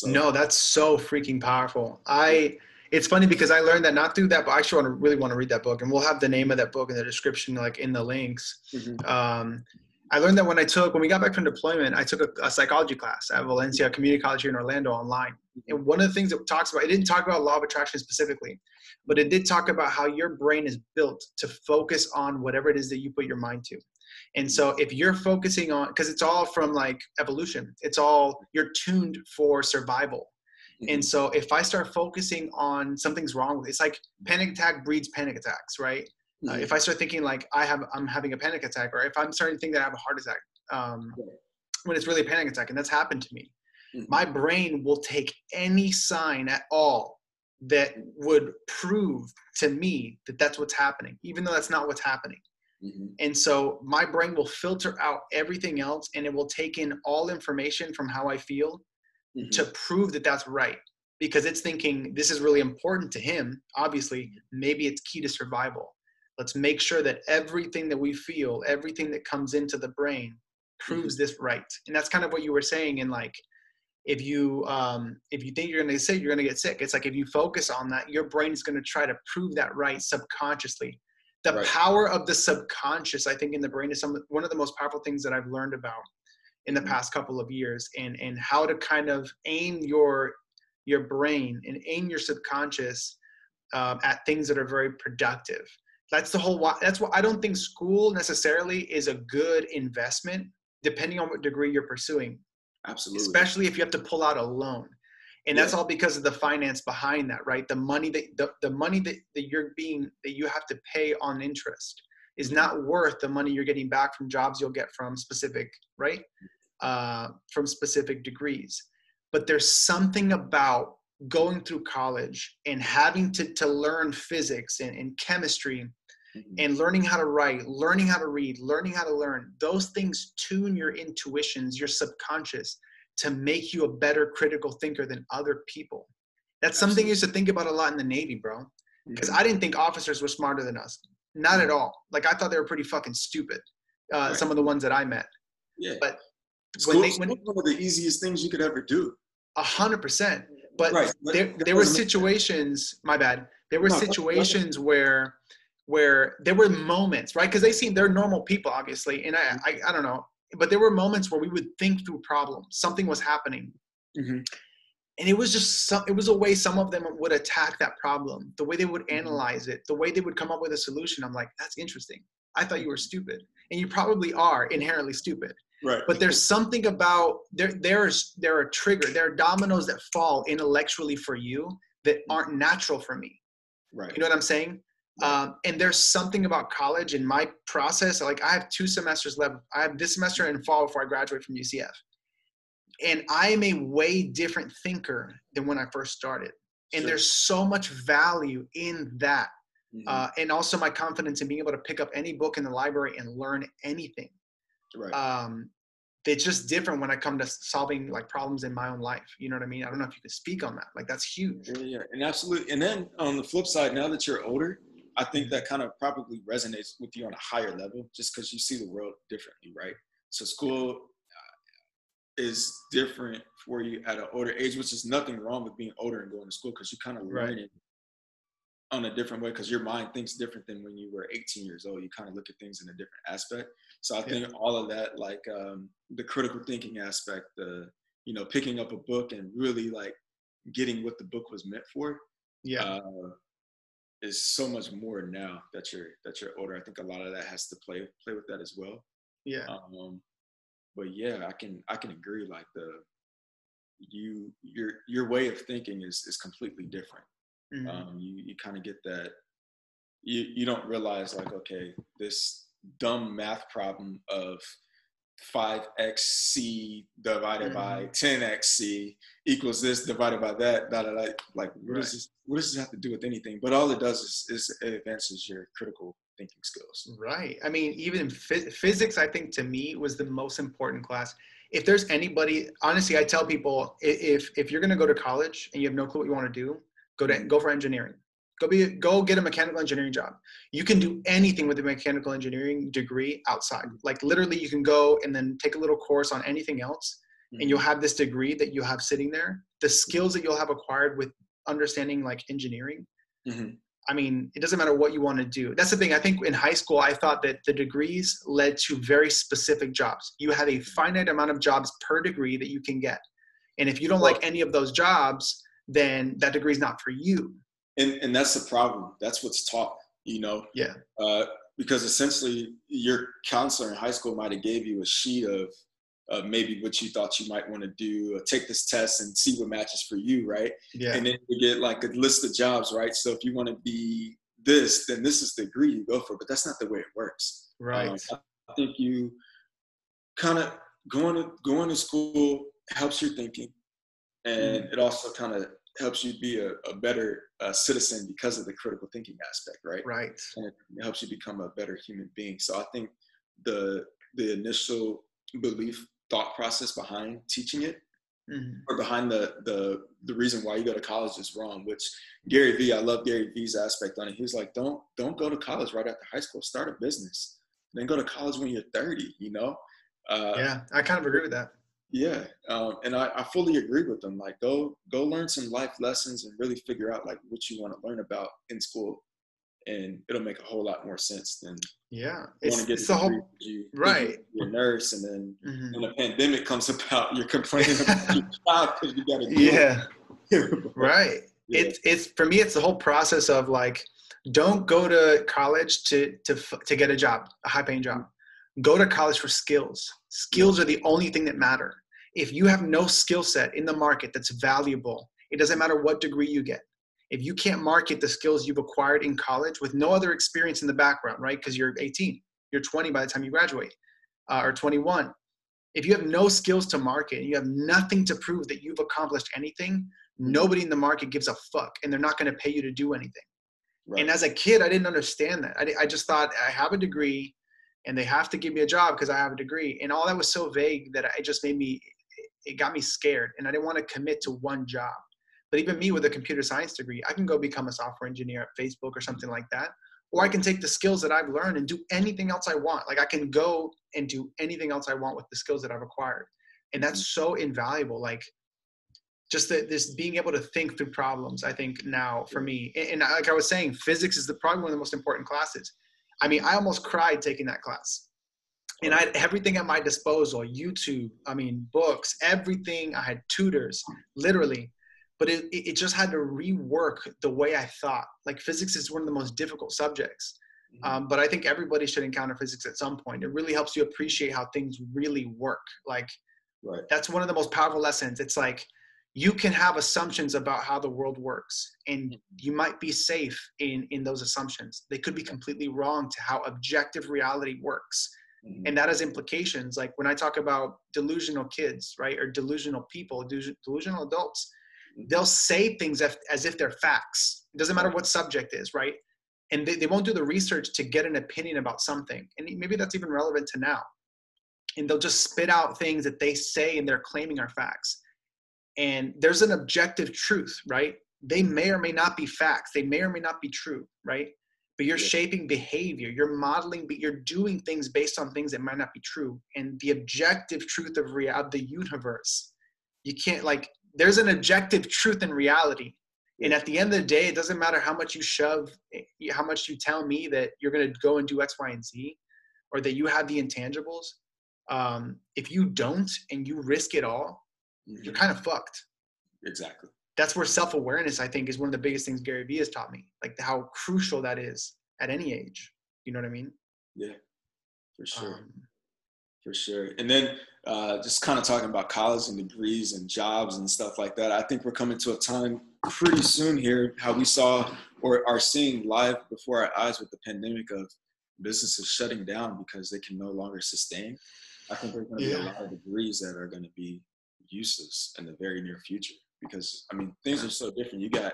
So, no that's so freaking powerful i it's funny because i learned that not through that but i actually want to really want to read that book and we'll have the name of that book in the description like in the links mm-hmm. um, I learned that when I took when we got back from deployment, I took a, a, psychology class at Valencia Community College here in Orlando online. And one of the things it talks about, it didn't talk about law of attraction specifically, but it did talk about how your brain is built to focus on whatever it is that you put your mind to. And so if you're focusing on because it's all from like evolution, it's all you're tuned for survival. Mm-hmm. And so if I start focusing on something's wrong with it, it's like panic attack breeds panic attacks, right? Uh, if I start thinking like I have, I'm having a panic attack, or if I'm starting to think that I have a heart attack, um, when it's really a panic attack, and that's happened to me, mm-hmm. my brain will take any sign at all that would prove to me that that's what's happening, even though that's not what's happening. Mm-hmm. And so my brain will filter out everything else, and it will take in all information from how I feel mm-hmm. to prove that that's right because it's thinking this is really important to him obviously maybe it's key to survival let's make sure that everything that we feel everything that comes into the brain proves mm-hmm. this right and that's kind of what you were saying in like if you um, if you think you're going to get sick you're going to get sick it's like if you focus on that your brain is going to try to prove that right subconsciously the right. power of the subconscious i think in the brain is some one of the most powerful things that i've learned about in the mm-hmm. past couple of years and and how to kind of aim your your brain and aim your subconscious um, at things that are very productive that's the whole that's why i don't think school necessarily is a good investment depending on what degree you're pursuing. Absolutely. Especially if you have to pull out a loan. And that's yeah. all because of the finance behind that, right? The money that the, the money that, that you're being that you have to pay on interest is not worth the money you're getting back from jobs you'll get from specific, right? Uh, from specific degrees. But there's something about going through college and having to, to learn physics and, and chemistry mm-hmm. and learning how to write, learning how to read, learning how to learn, those things tune your intuitions, your subconscious to make you a better critical thinker than other people. That's Absolutely. something you used to think about a lot in the Navy, bro. Because. I didn't think officers were smarter than us. Not at all. Like I thought they were pretty fucking stupid. Uh, right. Some of the ones that I met. Yeah. But school, when they, when, one of the easiest things you could ever do. A hundred percent. But right. there, there were situations. My bad. There were no, situations where where there were moments, right? Because they seem they're normal people, obviously, and I, mm-hmm. I I don't know, but there were moments where we would think through problems. Something was happening. Mm-hmm. And it was just some, it was a way some of them would attack that problem. The way they would mm-hmm. analyze it the way they would come up with a solution i'm like that's interesting. I thought you were stupid. And you probably are inherently stupid. Right. But there's something about there there's there are trigger there are dominoes that fall intellectually for you that aren't natural for me. Right. You know what i'm saying um, and there's something about college in my process like i have two semesters left i have this semester in fall before i graduate from ucf and I am a way different thinker than when I first started. And sure. there's so much value in that. Mm-hmm. Uh, and also my confidence in being able to pick up any book in the library and learn anything. Right. Um, it's just different when I come to solving like problems in my own life. You know what I mean? I don't know if you could speak on that. Like that's huge. Yeah, yeah, and absolutely. And then on the flip side, now that you're older, I think that kind of probably resonates with you on a higher level, just because you see the world differently, right? So school is different for you at an older age, which is nothing wrong with being older and going to school because you kind of learn it on a different way because your mind thinks different than when you were 18 years old. You kind of look at things in a different aspect. So I yeah. think all of that, like um, the critical thinking aspect, the you know picking up a book and really like getting what the book was meant for. Yeah. Uh, is so much more now that you're that you're older. I think a lot of that has to play play with that as well. Yeah. Um, but yeah, I can I can agree. Like the you your your way of thinking is is completely different. Mm-hmm. Um, you you kind of get that. You you don't realize like okay, this dumb math problem of 5xc divided mm-hmm. by 10xc equals this divided by that. Da, da, da. Like, what, right. does this, what does this have to do with anything? But all it does is, is it advances your critical thinking skills. Right. I mean, even physics, I think to me was the most important class. If there's anybody, honestly, I tell people if if you're going to go to college and you have no clue what you want to do, go to go for engineering. Go be go get a mechanical engineering job. You can do anything with a mechanical engineering degree outside. Like literally, you can go and then take a little course on anything else, mm-hmm. and you'll have this degree that you have sitting there. The skills that you'll have acquired with understanding like engineering mm-hmm. I mean, it doesn't matter what you want to do. That's the thing. I think in high school, I thought that the degrees led to very specific jobs. You have a finite amount of jobs per degree that you can get. And if you don't like any of those jobs, then that degree is not for you. And, and that's the problem. That's what's taught, you know? Yeah. Uh, because essentially your counselor in high school might have gave you a sheet of uh, maybe what you thought you might want to do, take this test and see what matches for you, right? Yeah. And then you get like a list of jobs, right? So if you want to be this, then this is the degree you go for, but that's not the way it works. Right. Um, I think you kind of going to going to school helps your thinking, and mm. it also kind of helps you be a, a better uh, citizen because of the critical thinking aspect, right? Right. And it helps you become a better human being. So I think the the initial belief thought process behind teaching it mm-hmm. or behind the the the reason why you go to college is wrong which gary vee i love gary vee's aspect on it he was like don't don't go to college right after high school start a business then go to college when you're 30 you know uh, yeah i kind of agree with that yeah um, and I, I fully agree with them like go go learn some life lessons and really figure out like what you want to learn about in school and it'll make a whole lot more sense than yeah it's, get the whole you, right you're a nurse and then mm-hmm. when the pandemic comes about you're complaining about your job because you got to yeah right yeah. it's it's for me it's the whole process of like don't go to college to to to get a job a high paying job go to college for skills. Skills are the only thing that matter. If you have no skill set in the market that's valuable, it doesn't matter what degree you get. If you can't market the skills you've acquired in college with no other experience in the background, right? Because you're 18, you're 20 by the time you graduate, uh, or 21. If you have no skills to market, you have nothing to prove that you've accomplished anything, nobody in the market gives a fuck and they're not going to pay you to do anything. Right. And as a kid, I didn't understand that. I, I just thought I have a degree and they have to give me a job because I have a degree. And all that was so vague that it just made me, it got me scared. And I didn't want to commit to one job. But even me with a computer science degree, I can go become a software engineer at Facebook or something like that. Or I can take the skills that I've learned and do anything else I want. Like I can go and do anything else I want with the skills that I've acquired. And that's mm-hmm. so invaluable. Like just the, this being able to think through problems, I think now for me, and, and like I was saying, physics is the probably one of the most important classes. I mean, I almost cried taking that class. And I had everything at my disposal YouTube, I mean, books, everything. I had tutors, literally. But it, it just had to rework the way I thought. Like, physics is one of the most difficult subjects. Mm-hmm. Um, but I think everybody should encounter physics at some point. It really helps you appreciate how things really work. Like, right. that's one of the most powerful lessons. It's like, you can have assumptions about how the world works and mm-hmm. you might be safe in in those assumptions they could be completely wrong to how objective reality works mm-hmm. and that has implications like when i talk about delusional kids right or delusional people delusional adults mm-hmm. they'll say things as, as if they're facts. It doesn't matter what subject is right? And they, they won't do the research to get an opinion about something. And maybe that's even relevant to now. And they'll just spit out things that they say and they're claiming are facts. And there's an objective truth right? They may or may not be facts. They may or may not be true right but you're shaping behavior you're modeling but you're doing things based on things that might not be true and the objective truth of rea- of the universe you can't like there's an objective truth in reality and at the end of the day it doesn't matter how much you shove eh, how much you tell me that you're going to go and do x y and z or that you have the intangibles um, if you don't and you risk it all mm-hmm. you're kind of fucked. Exactly. That's where self awareness, I think, is one of the biggest things Gary Vee has taught me. Like how crucial that is at any age. You know what I mean? Yeah, for sure. Um, for sure. And then uh, just kind of talking about college and degrees and jobs and stuff like that. I think we're coming to a time pretty soon here, how we saw or are seeing live before our eyes with the pandemic of businesses shutting down because they can no longer sustain. I think there's going to yeah. be a lot of degrees that are going to be useless in the very near future because I mean things are so different. You got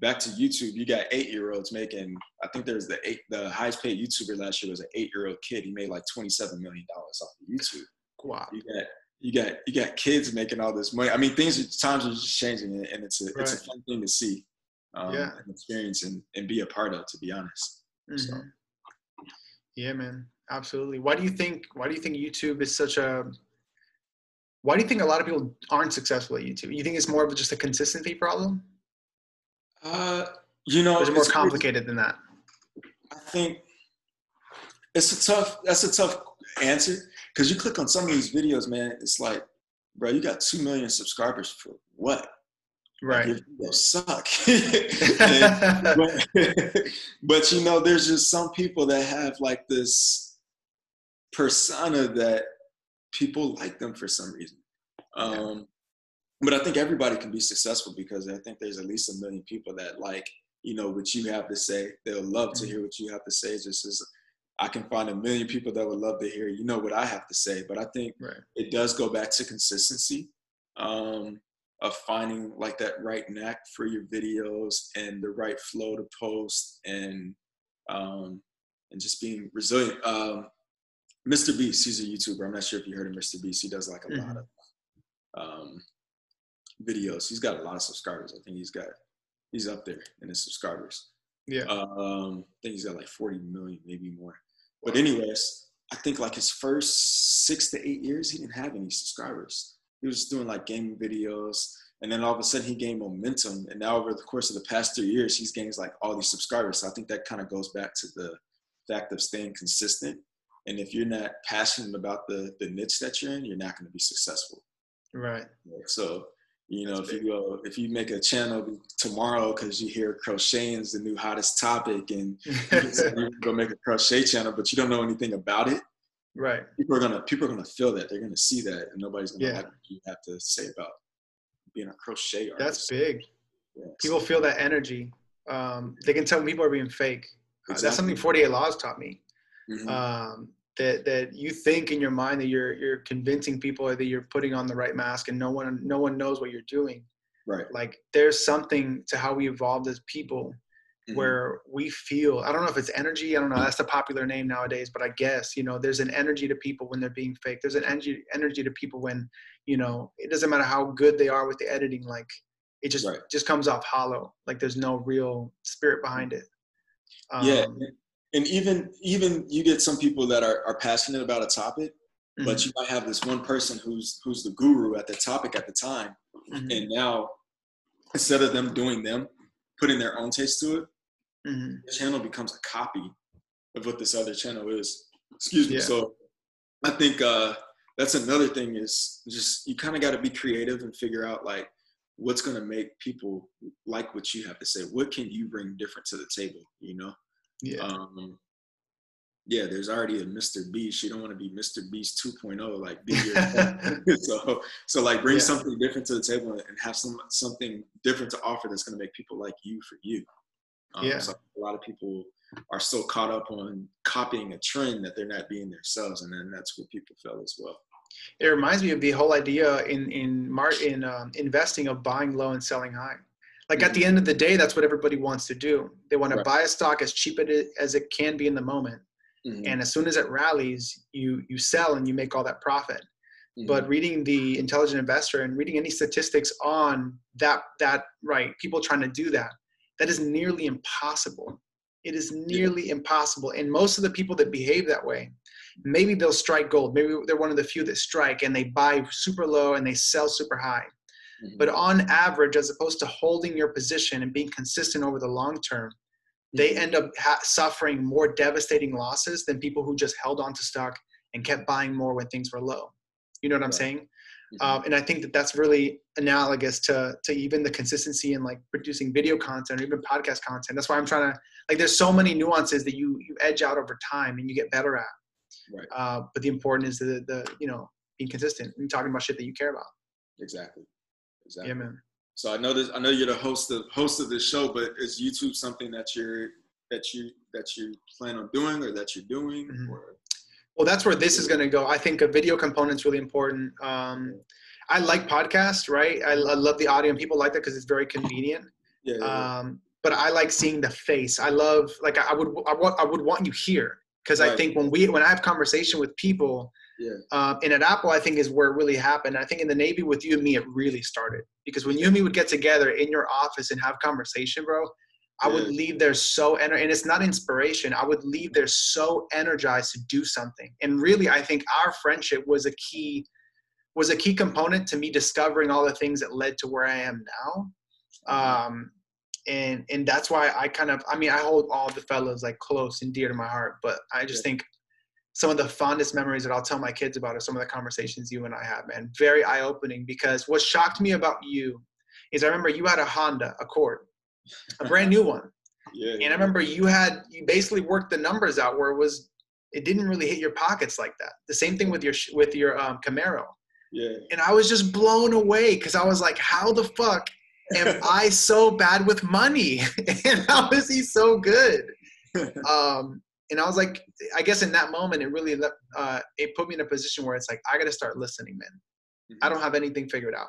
back to YouTube, you got eight year olds making. I think there's the eight the highest paid YouTuber last year was an eight year old kid. He made like twenty seven million dollars off of YouTube. Wow. You got you got you got kids making all this money. I mean things are times are just changing and it's a right. it's a fun thing to see. Um, yeah. and experience and, and be a part of to be honest. Mm-hmm. So. Yeah, man. Absolutely. Why do you think why do you think YouTube is such a why do you think a lot of people aren't successful at YouTube? You think it's more of just a consistency problem? Uh, you know, it's more complicated than that. I think it's a tough. That's a tough answer because you click on some of these videos, man. It's like, bro, you got two million subscribers for what? Right. Like your suck. and, but, but you know, there's just some people that have like this persona that people like them for some reason. Um, but I think everybody can be successful because I think there's at least a million people that like, you know, what you have to say. They'll love to hear mm-hmm. what you have to say. Just as I can find a million people that would love to hear, you know, what I have to say. But I think right. it does go back to consistency um, of finding like that right knack for your videos and the right flow to post and um, and just being resilient. Um, Mr. Beast, he's a YouTuber. I'm not sure if you heard of Mr. Beast. He does like a mm-hmm. lot of um, videos. He's got a lot of subscribers. I think he's got he's up there in his subscribers. Yeah. Um, I think he's got like 40 million, maybe more. But anyways, I think like his first six to eight years, he didn't have any subscribers. He was doing like gaming videos, and then all of a sudden he gained momentum. And now over the course of the past three years, he's gained like all these subscribers. So I think that kind of goes back to the fact of staying consistent and if you're not passionate about the the niche that you're in, you're not going to be successful. Right. So you know, That's if big. you go, if you make a channel tomorrow because you hear crocheting is the new hottest topic, and you go make a crochet channel, but you don't know anything about it, Right. People are gonna people are gonna feel that. They're gonna see that, and nobody's gonna Yeah. like you have to say about being a crochet artist. That's big. Yeah, People so- feel that energy. Um, they can tell people are being fake. Uh, that's something 48 Laws taught me. Mhm. Um, that that you think in your mind that you're you're convincing people or that you're putting on the right mask, and no one no one knows what you're doing. right. Like there's something to how we evolved as people Mhm. where we feel i don't know if it's energy i don't know that's the popular name nowadays but i guess you know there's an energy to people when they're being fake there's an energy energy to people when you know it doesn't matter how good they are with the editing like it just Right. just comes off hollow like there's no real spirit behind it yeah, Um, and even even you get some people that are, are passionate about a topic, but mhm, you might have this one person who's who's the guru at the topic at the time, mhm, and now instead of them doing them, putting their own taste to it, mhm. the channel becomes a copy of what this other channel is. Excuse me. Yeah. So I think uh, that's another thing is just you kind of got to be creative and figure out like what's going to make people like what you have to say. What can you bring different to the table? You know. Yeah Um, yeah, there's already a Mr. Beast. You don't want to be Mr. Beast 2.0, like be your so so like bring Yeah. something different to the table and have some something different to offer that's going to make people like you for you. Um, Yeah. So a lot of people are so caught up on copying a trend that they're not being themselves, and then that's what people feel as well. it reminds me of the whole idea in in mar- in um, investing of buying low and selling high. Like at the end of the day, that's what everybody wants to do. They want to Mm-hmm. Right. buy a stock as cheap as it can be in the moment, Mhm, and as soon as it rallies, you you sell and you make all that profit. mhm. But reading the Intelligent Investor and reading any statistics on that that right people trying to do that, that is nearly impossible. It is nearly impossible, and most of the people that behave that way, maybe they'll strike gold. Maybe they're one of the few that strike and they buy super low and they sell super high. Mhm, But on average, as opposed to holding your position and being consistent over the long term, they mhm. end up ha- suffering more devastating losses than people who just held on to stock and kept buying more when things were low. You know what I'm Right. saying? Mhm. Um, and I think that that's really analogous to to even the consistency in like producing video content or even podcast content. That's why I'm trying to like. There's so many nuances that you you edge out over time and you get better at. Right. Uh, but the important is the the you know being consistent and talking about shit that you care about. exactly, exactly. Yeah, man. So I know this. I know you're the host of host of this show, but is YouTube something that you're that you that you plan on doing or that you're doing? Mhm. Or, Well, that's where this is going to go. I think a video component is really important. Um, I like podcasts, right? I, I love the audio, and people like that because it's very convenient. yeah, yeah, yeah. Um, but I like seeing the face. I love, like, I would, I want, I would want you here because I think when we, when I have conversation with people, Yeah. um, and at Apple, I think is where it really happened. I think in the Navy with you and me, it really started because when you and me would get together in your office and have conversation, bro, I would leave there so ener- and it's not inspiration. I would leave there so energized to do something. And really, I think our friendship was a key was a key component to me discovering all the things that led to where I am now. Um, and and that's why I kind of I mean I hold all the fellas like close and dear to my heart. But I just Yeah. think some of the fondest memories that I'll tell my kids about are some of the conversations you and I have, man. Very eye opening because what shocked me about you is I remember you had a Honda Accord, a brand new one. yeah, And I remember you had you basically worked the numbers out where it was it didn't really hit your pockets like that. The same thing with your with your um, Camaro. yeah, And I was just blown away because I was like, how the fuck am I so bad with money? and how is he so good? Um, and I was like, I guess in that moment, it really uh, it put me in a position where it's like I got to start listening, man. I don't have anything figured out.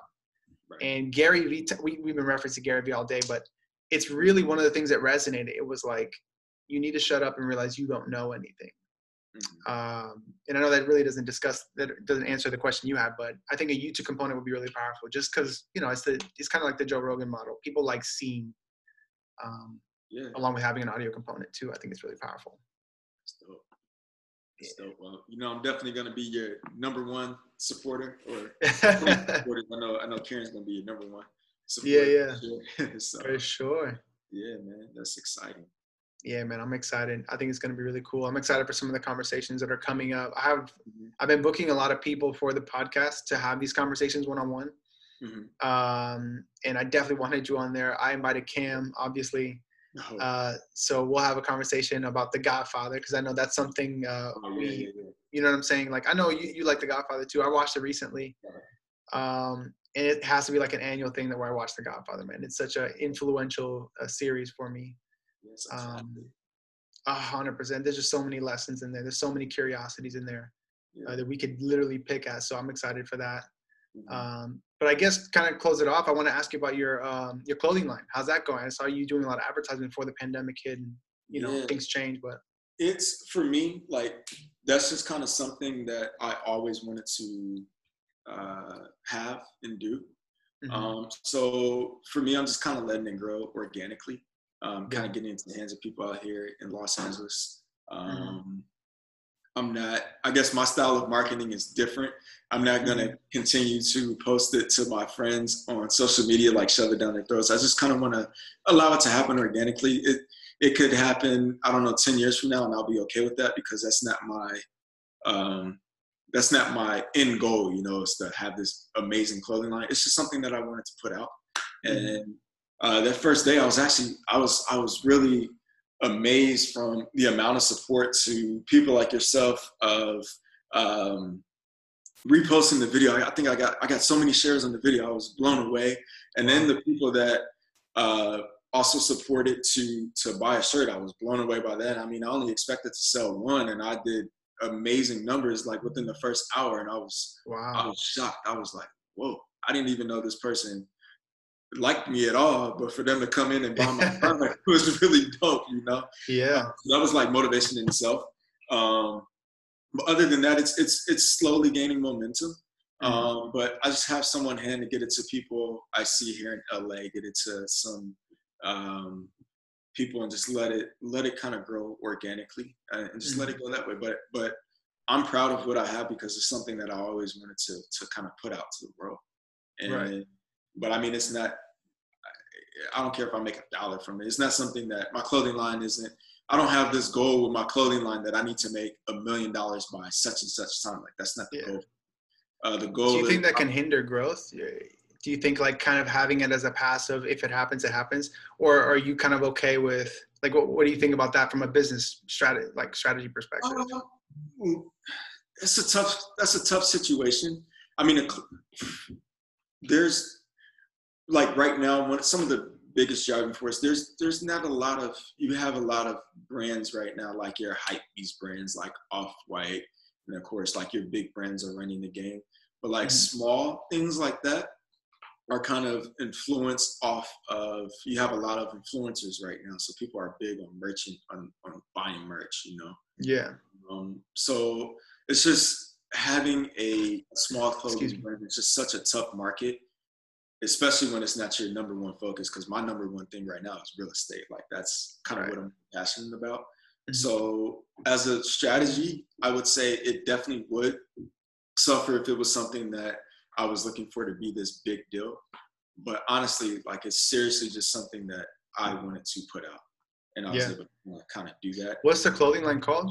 Right. And Gary Vee, we, we've been referencing Gary Vee all day, but it's really one of the things that resonated. It was like, you need to shut up and realize you don't know anything. Mhm. Um, and I know that really doesn't discuss that doesn't answer the question you have, but I think a YouTube component would be really powerful just because you know it's the it's kind of like the Joe Rogan model. People like seeing, um, yeah. along with having an audio component too. I think it's really powerful. Dope. Well, you know, I'm definitely gonna be your number one supporter, or supporter. I know, I know, Karen's gonna be your number one. Supporter Yeah, yeah. so, For sure. yeah, man, that's exciting. Yeah, man, I'm excited. I think it's going to be really cool. I'm excited for some of the conversations that are coming up. I have Mhm. I've been booking a lot of people for the podcast to have these conversations one on one. And I definitely wanted you on there. I invited Cam, obviously. Oh, Uh, so we'll have a conversation about The Godfather because I know that's something uh, oh, yeah, we, yeah, yeah. You know what I'm saying? Like I know you, you like The Godfather too. I watched it recently. Um, and it has to be like an annual thing that where I watch The Godfather, man. It's such an influential uh, series for me. Yes, Um, a hundred percent. There's just so many lessons in there. There's so many curiosities in there uh, that we could literally pick at. So I'm excited for that. Mhm. Um, but I guess kind of close it off. I want to ask you about your um, your clothing line. How's that going? I saw you doing a lot of advertising before the pandemic hit, and you know Yeah. things change. But it's for me like that's just kind of something that I always wanted to uh, have and do. mhm, Um, so for me, I'm just kind of letting it grow organically. Um, kind of getting into the hands of people out here in Los Angeles. Mm-hmm. Um, I'm not. I guess my style of marketing is different. I'm not Mm-hmm. gonna continue to post it to my friends on social media, like shove it down their throats. I just kind of want to allow it to happen organically. It it could happen. I don't know, ten years from now, and I'll be okay with that because that's not my um, that's not my end goal. You know, is to have this amazing clothing line. It's just something that I wanted to put out. Mhm. And uh, that first day, I was actually I was I was really amazed from the amount of support to people like yourself of um, reposting the video. I, think I got I got so many shares on the video. I was blown away. And then the people that uh, also supported to to buy a shirt, I was blown away by that. I mean, I only expected to sell one, and I did amazing numbers like within the first hour, and I was wow. I was shocked. I was like, whoa, I didn't even know this person liked me at all. But for them to come in and buy my product was really dope, you know? yeah, So that was like motivation in itself. Um, but other than that, it's it's it's slowly gaining momentum. Mhm. Um, but I just have someone hand to get it to people I see here in LA, get it to some um, people, and just let it let it kind of grow organically uh, and just let it go that way. But but I'm proud of what I have because it's something that I always wanted to to kind of put out to the world. And Right. but I mean, it's not. I don't care if I make a dollar from it. It's not something that my clothing line isn't. I don't have this goal with my clothing line that I need to make a million dollars by such and such time. Like that's not the Yeah. goal. Uh, the goal. do you think that can hinder growth? Do you think like kind of having it as a passive, if it happens, it happens, or are you kind of okay with like what, what do you think about that from a business strategy like strategy perspective? Uh, mm, That's a tough. That's a tough situation. I mean, a there's like right now one some of the biggest driving force. There's there's not a lot of you have a lot of brands right now like your hype these brands like Off White, and of course like your big brands are running the game. But like Mhm. small things like that are kind of influenced off of you have a lot of influencers right now so people are big on merchant on, on buying merch you know Yeah, um, so it's just having a small clothing brand is just such a tough market, especially when it's not your number one focus. Because my number one thing right now is real estate. Like that's kind of Right. what I'm passionate about. Mhm. So as a strategy, I would say it definitely would suffer if it was something that I was looking for to be this big deal. But honestly, like it's seriously just something that I wanted to put out, and I was Yeah. able to kind of do that. what's the clothing line called?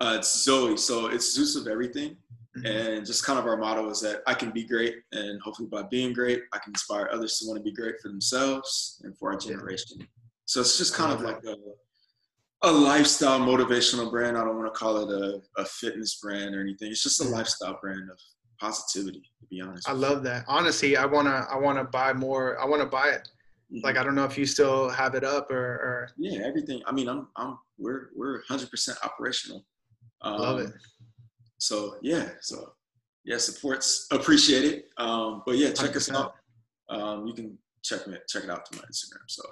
Uh, it's Zoe, so it's Zeus of everything. Mhm. And just kind of our motto is that I can be great, and hopefully by being great, I can inspire others to want to be great for themselves and for our Yeah. generation. So it's just kind of like a, a lifestyle motivational brand. I don't want to call it a, a fitness brand or anything. It's just a Mhm. lifestyle brand of positivity, to be honest. I you. love that. Honestly, I wanna I wanna buy more. I wanna buy it. Like I don't know if you still have it up or, or yeah, everything. I mean, I'm, I'm, we're, we're 100% operational. Um, love it. So yeah, so yeah, support's appreciated. Um, but yeah, check us 100%. out. Um, you can check me check it out to my Instagram. So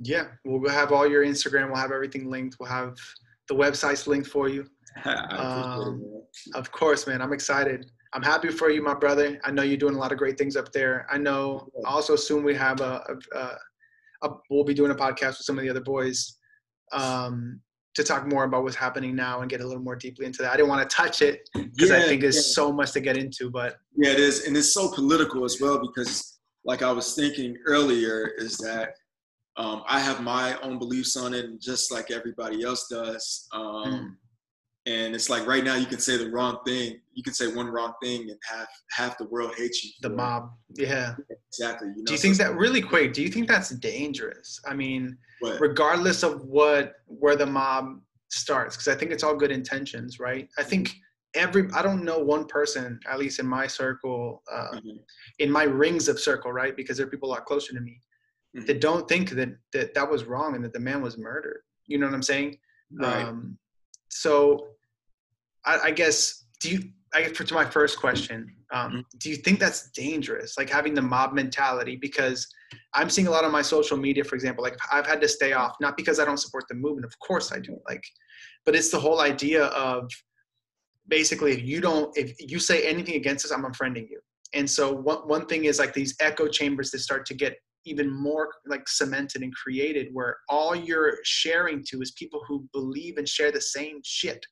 Yeah, we'll have all your Instagram. We'll have everything linked. We'll have the websites linked for you. Um, it. Of course, man. I'm excited. I'm happy for you, my brother. I know you're doing a lot of great things up there. I know. Also, soon we have a, a, a, a we'll be doing a podcast with some of the other boys um, to talk more about what's happening now and get a little more deeply into that. I didn't want to touch it because I think there's yeah. so much to get into. But Yeah, it is, and it's so political as well because, like I was thinking earlier, is that um, I have my own beliefs on it, and just like everybody else does. Um, Mm. And it's like right now, you can say the wrong thing. You can say one wrong thing, and half half the world hates you. the it. mob, yeah. exactly. You know, Do you so think that really quick? Do you think that's dangerous? I mean, what? regardless of what where the mob starts because i think it's all good intentions right i think every i don't know one person at least in my circle uh, mm-hmm. in my rings of circle right because there are people a lot closer to me mm-hmm. that don't think that, that that was wrong and that the man was murdered you know what i'm saying right. um so I, I guess do you I guess to my first question, um, mm-hmm. do you think that's dangerous, like having the mob mentality? Because I'm seeing a lot on my social media, for example, like I've had to stay off, not because I don't support the movement, of course I do, like, but it's the whole idea of basically if you don't, if you say anything against us, I'm unfriending you. And so one one thing is like these echo chambers that start to get even more like cemented and created, where all you're sharing to is people who believe and share the same shit.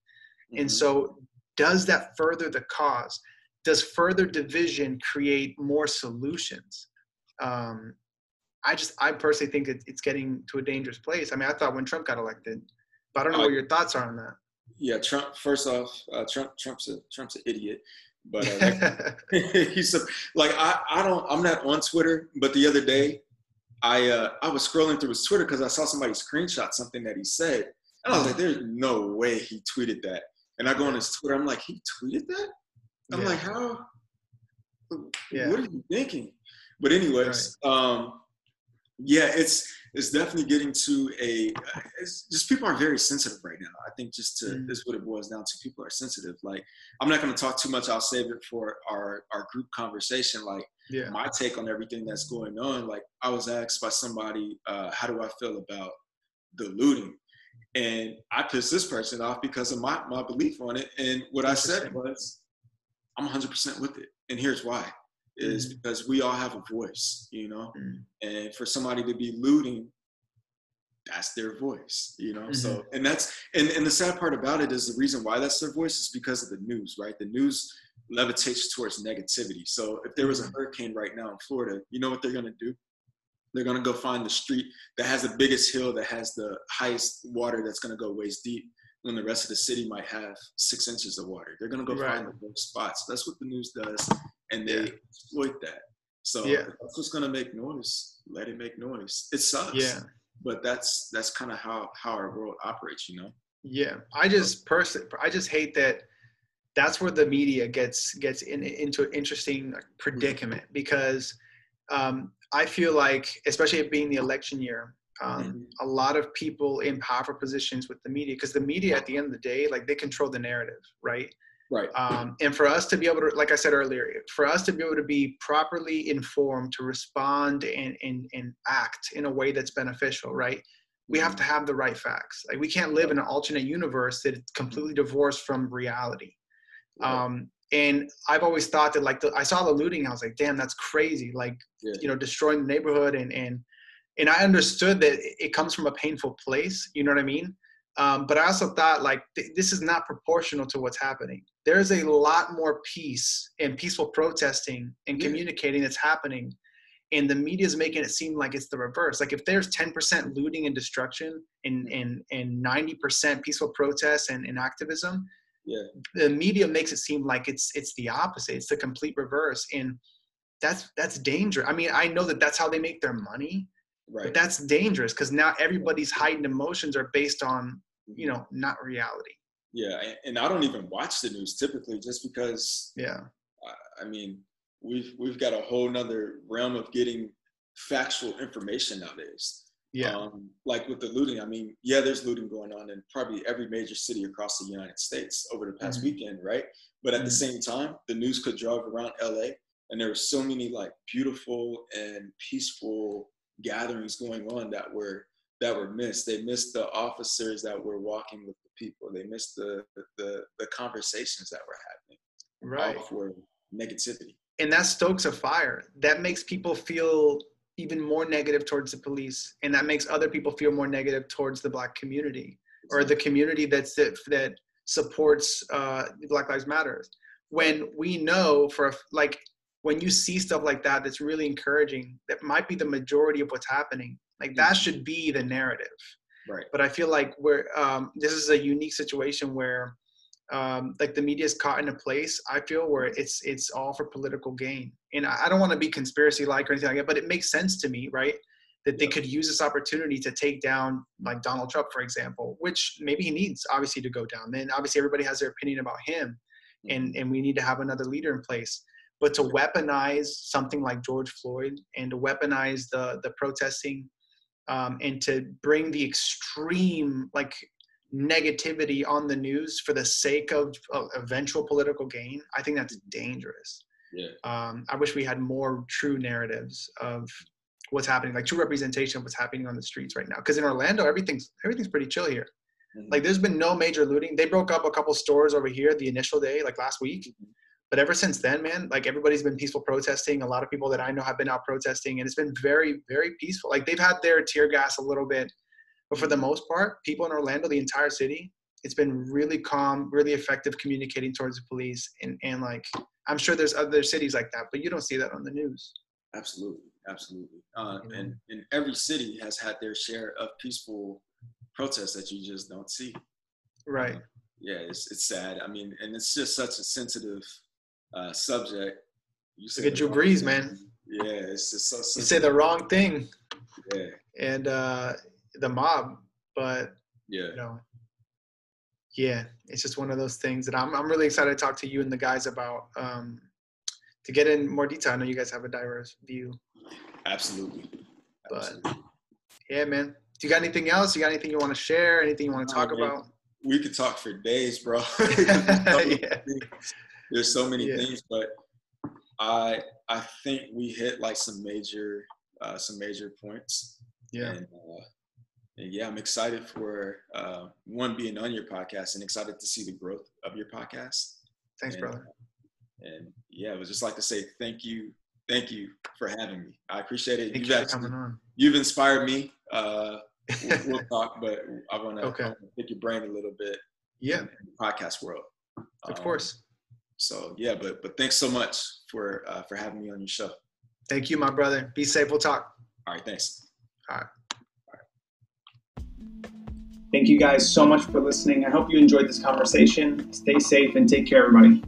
Mm-hmm. And so does that further the cause? Does further division create more solutions? Um, I just, I personally think it, it's getting to a dangerous place. I mean, I thought when Trump got elected, but I don't know uh, what your thoughts are on that. Yeah, Trump. First off, uh, Trump, Trump's a Trump's an idiot. But uh, he's a, like I, I don't, I'm not on Twitter. But the other day, I, uh, I was scrolling through his Twitter because I saw somebody screenshot something that he said, and I was like, "There's no way he tweeted that." And I go on his Twitter, I'm like, he tweeted that? I'm yeah. like, how? Yeah. What are you thinking? But anyways, right. um, yeah, it's it's definitely getting to a. It's just people are very sensitive right now. I think just to mm. this what it boils down to. People are sensitive. Like I'm not going to talk too much. I'll save it for our our group conversation. Like yeah. my take on everything that's going on. Like I was asked by somebody, uh, how do I feel about the looting? And I pissed this person off because of my, my belief on it. And what I said was, I'm 100% with it. And here's why is because we all have a voice, you know? Mm-hmm. And for somebody to be looting, that's their voice, you know? Mm-hmm. So, and that's, and, and the sad part about it is the reason why that's their voice is because of the news, right? The news levitates towards negativity. So if there was a mm-hmm. hurricane right now in Florida, you know what they're to do? They're to go find the street that has the biggest hill, that has the highest water that's to go waist deep when the rest of the city might have six inches of water. They're going to go right. find those spots. That's what the news does, and they yeah. exploit that. So yeah. that's what's going to make noise. Let it make noise. It sucks. Yeah. But that's that's kind of how how our world operates, you know. Yeah, I just personally, I just hate that. That's where the media gets gets in, into an interesting predicament because um, I feel like, especially it being the election year, um, mm-hmm. a lot of people in powerful positions with the media, because the media at the end of the day, like they control the narrative, right? Right. Um, and for us to be able to, like I said earlier, for us to be able to be properly informed, to respond and, and, and act in a way that's beneficial, right? We have to have the right facts. Like we can't live in an alternate universe that is completely divorced from reality. Um, and I've always thought that like the, I saw the looting, I was like, damn, that's crazy. Like, yeah. you know, destroying the neighborhood and and and I understood that it comes from a painful place. You know what I mean? Um, but I also thought like th- this is not proportional to what's happening. There's a lot more peace and peaceful protesting and communicating that's happening, and the media is making it seem like it's the reverse. Like if there's 10% looting and destruction and and and 90% peaceful protests and, and activism, yeah. the media makes it seem like it's it's the opposite it's the complete reverse and that's that's dangerous i mean i know that that's how they make their money right but that's dangerous because now everybody's heightened emotions are based on you know not reality yeah and i don't even watch the news typically just because yeah i mean we've we've got a whole nother realm of getting factual information nowadays yeah. Um, like with the looting, I mean, yeah, there's looting going on in probably every major city across the United States over the past mm-hmm. weekend, right? But at mm-hmm. the same time, the news could drive around LA and there were so many like beautiful and peaceful gatherings going on that were that were missed. They missed the officers that were walking with the people. They missed the the, the conversations that were happening. Right. For negativity. And that stokes a fire. That makes people feel even more negative towards the police and that makes other people feel more negative towards the black community or the community that's that supports uh, black lives matters when we know for like when you see stuff like that that's really encouraging that might be the majority of what's happening like that mm-hmm. should be the narrative right but i feel like we're um, this is a unique situation where um, like the media is caught in a place I feel where it's it's all for political gain. And I, I don't want to be conspiracy like or anything like that, but it makes sense to me, right? That they could use this opportunity to take down like Donald Trump, for example, which maybe he needs obviously to go down. Then obviously everybody has their opinion about him. and and we need to have another leader in place. But to weaponize something like George Floyd and to weaponize the the protesting um, and to bring the extreme like negativity on the news for the sake of, of eventual political gain, I think that's dangerous. Yeah. Um, I wish we had more true narratives of what's happening, like true representation of what's happening on the streets right now. Because in Orlando, everything's everything's pretty chill here. Mm-hmm. Like there's been no major looting. They broke up a couple stores over here the initial day, like last week. Mm-hmm. But ever since then, man, like everybody's been peaceful protesting. A lot of people that I know have been out protesting, and it's been very, very peaceful. Like they've had their tear gas a little bit, but for the most part, people in Orlando, the entire city, it's been really calm, really effective communicating towards the police. And, and like, I'm sure there's other cities like that, but you don't see that on the news. Absolutely. Absolutely. Uh, and, and every city has had their share of peaceful protests that you just don't see. Right. Uh, yeah, it's, it's sad. I mean, and it's just such a sensitive uh, subject. You Look at Drew Brees, man. Yeah, it's just so. Sensitive. You say the wrong thing. Yeah. And uh, the mob, but yeah, you know, yeah, it's just one of those things that I'm I'm really excited to talk to you and the guys about um, to get in more detail. I know you guys have a diverse view. Absolutely. But yeah, man. Do you got anything else? You got anything you want to share? Anything you want to talk oh, about? We could talk for days, bro. yeah. There's so many yeah. things, but I I think we hit like some major uh, some major points. Yeah. And, uh, and yeah, I'm excited for uh, one being on your podcast and excited to see the growth of your podcast. Thanks, and, brother. And yeah, I would just like to say thank you, thank you for having me. I appreciate it. Thank you've you for coming on. You've inspired me. Uh, we'll, we'll, talk, but I want to okay. pick your brain a little bit. Yeah, in, in the podcast world. Of um, course. So yeah, but but thanks so much for uh, for having me on your show. Thank you, my brother. Be safe. We'll talk. All right. Thanks. All right. Thank you guys so much for listening. I hope you enjoyed this conversation. Stay safe and take care, everybody.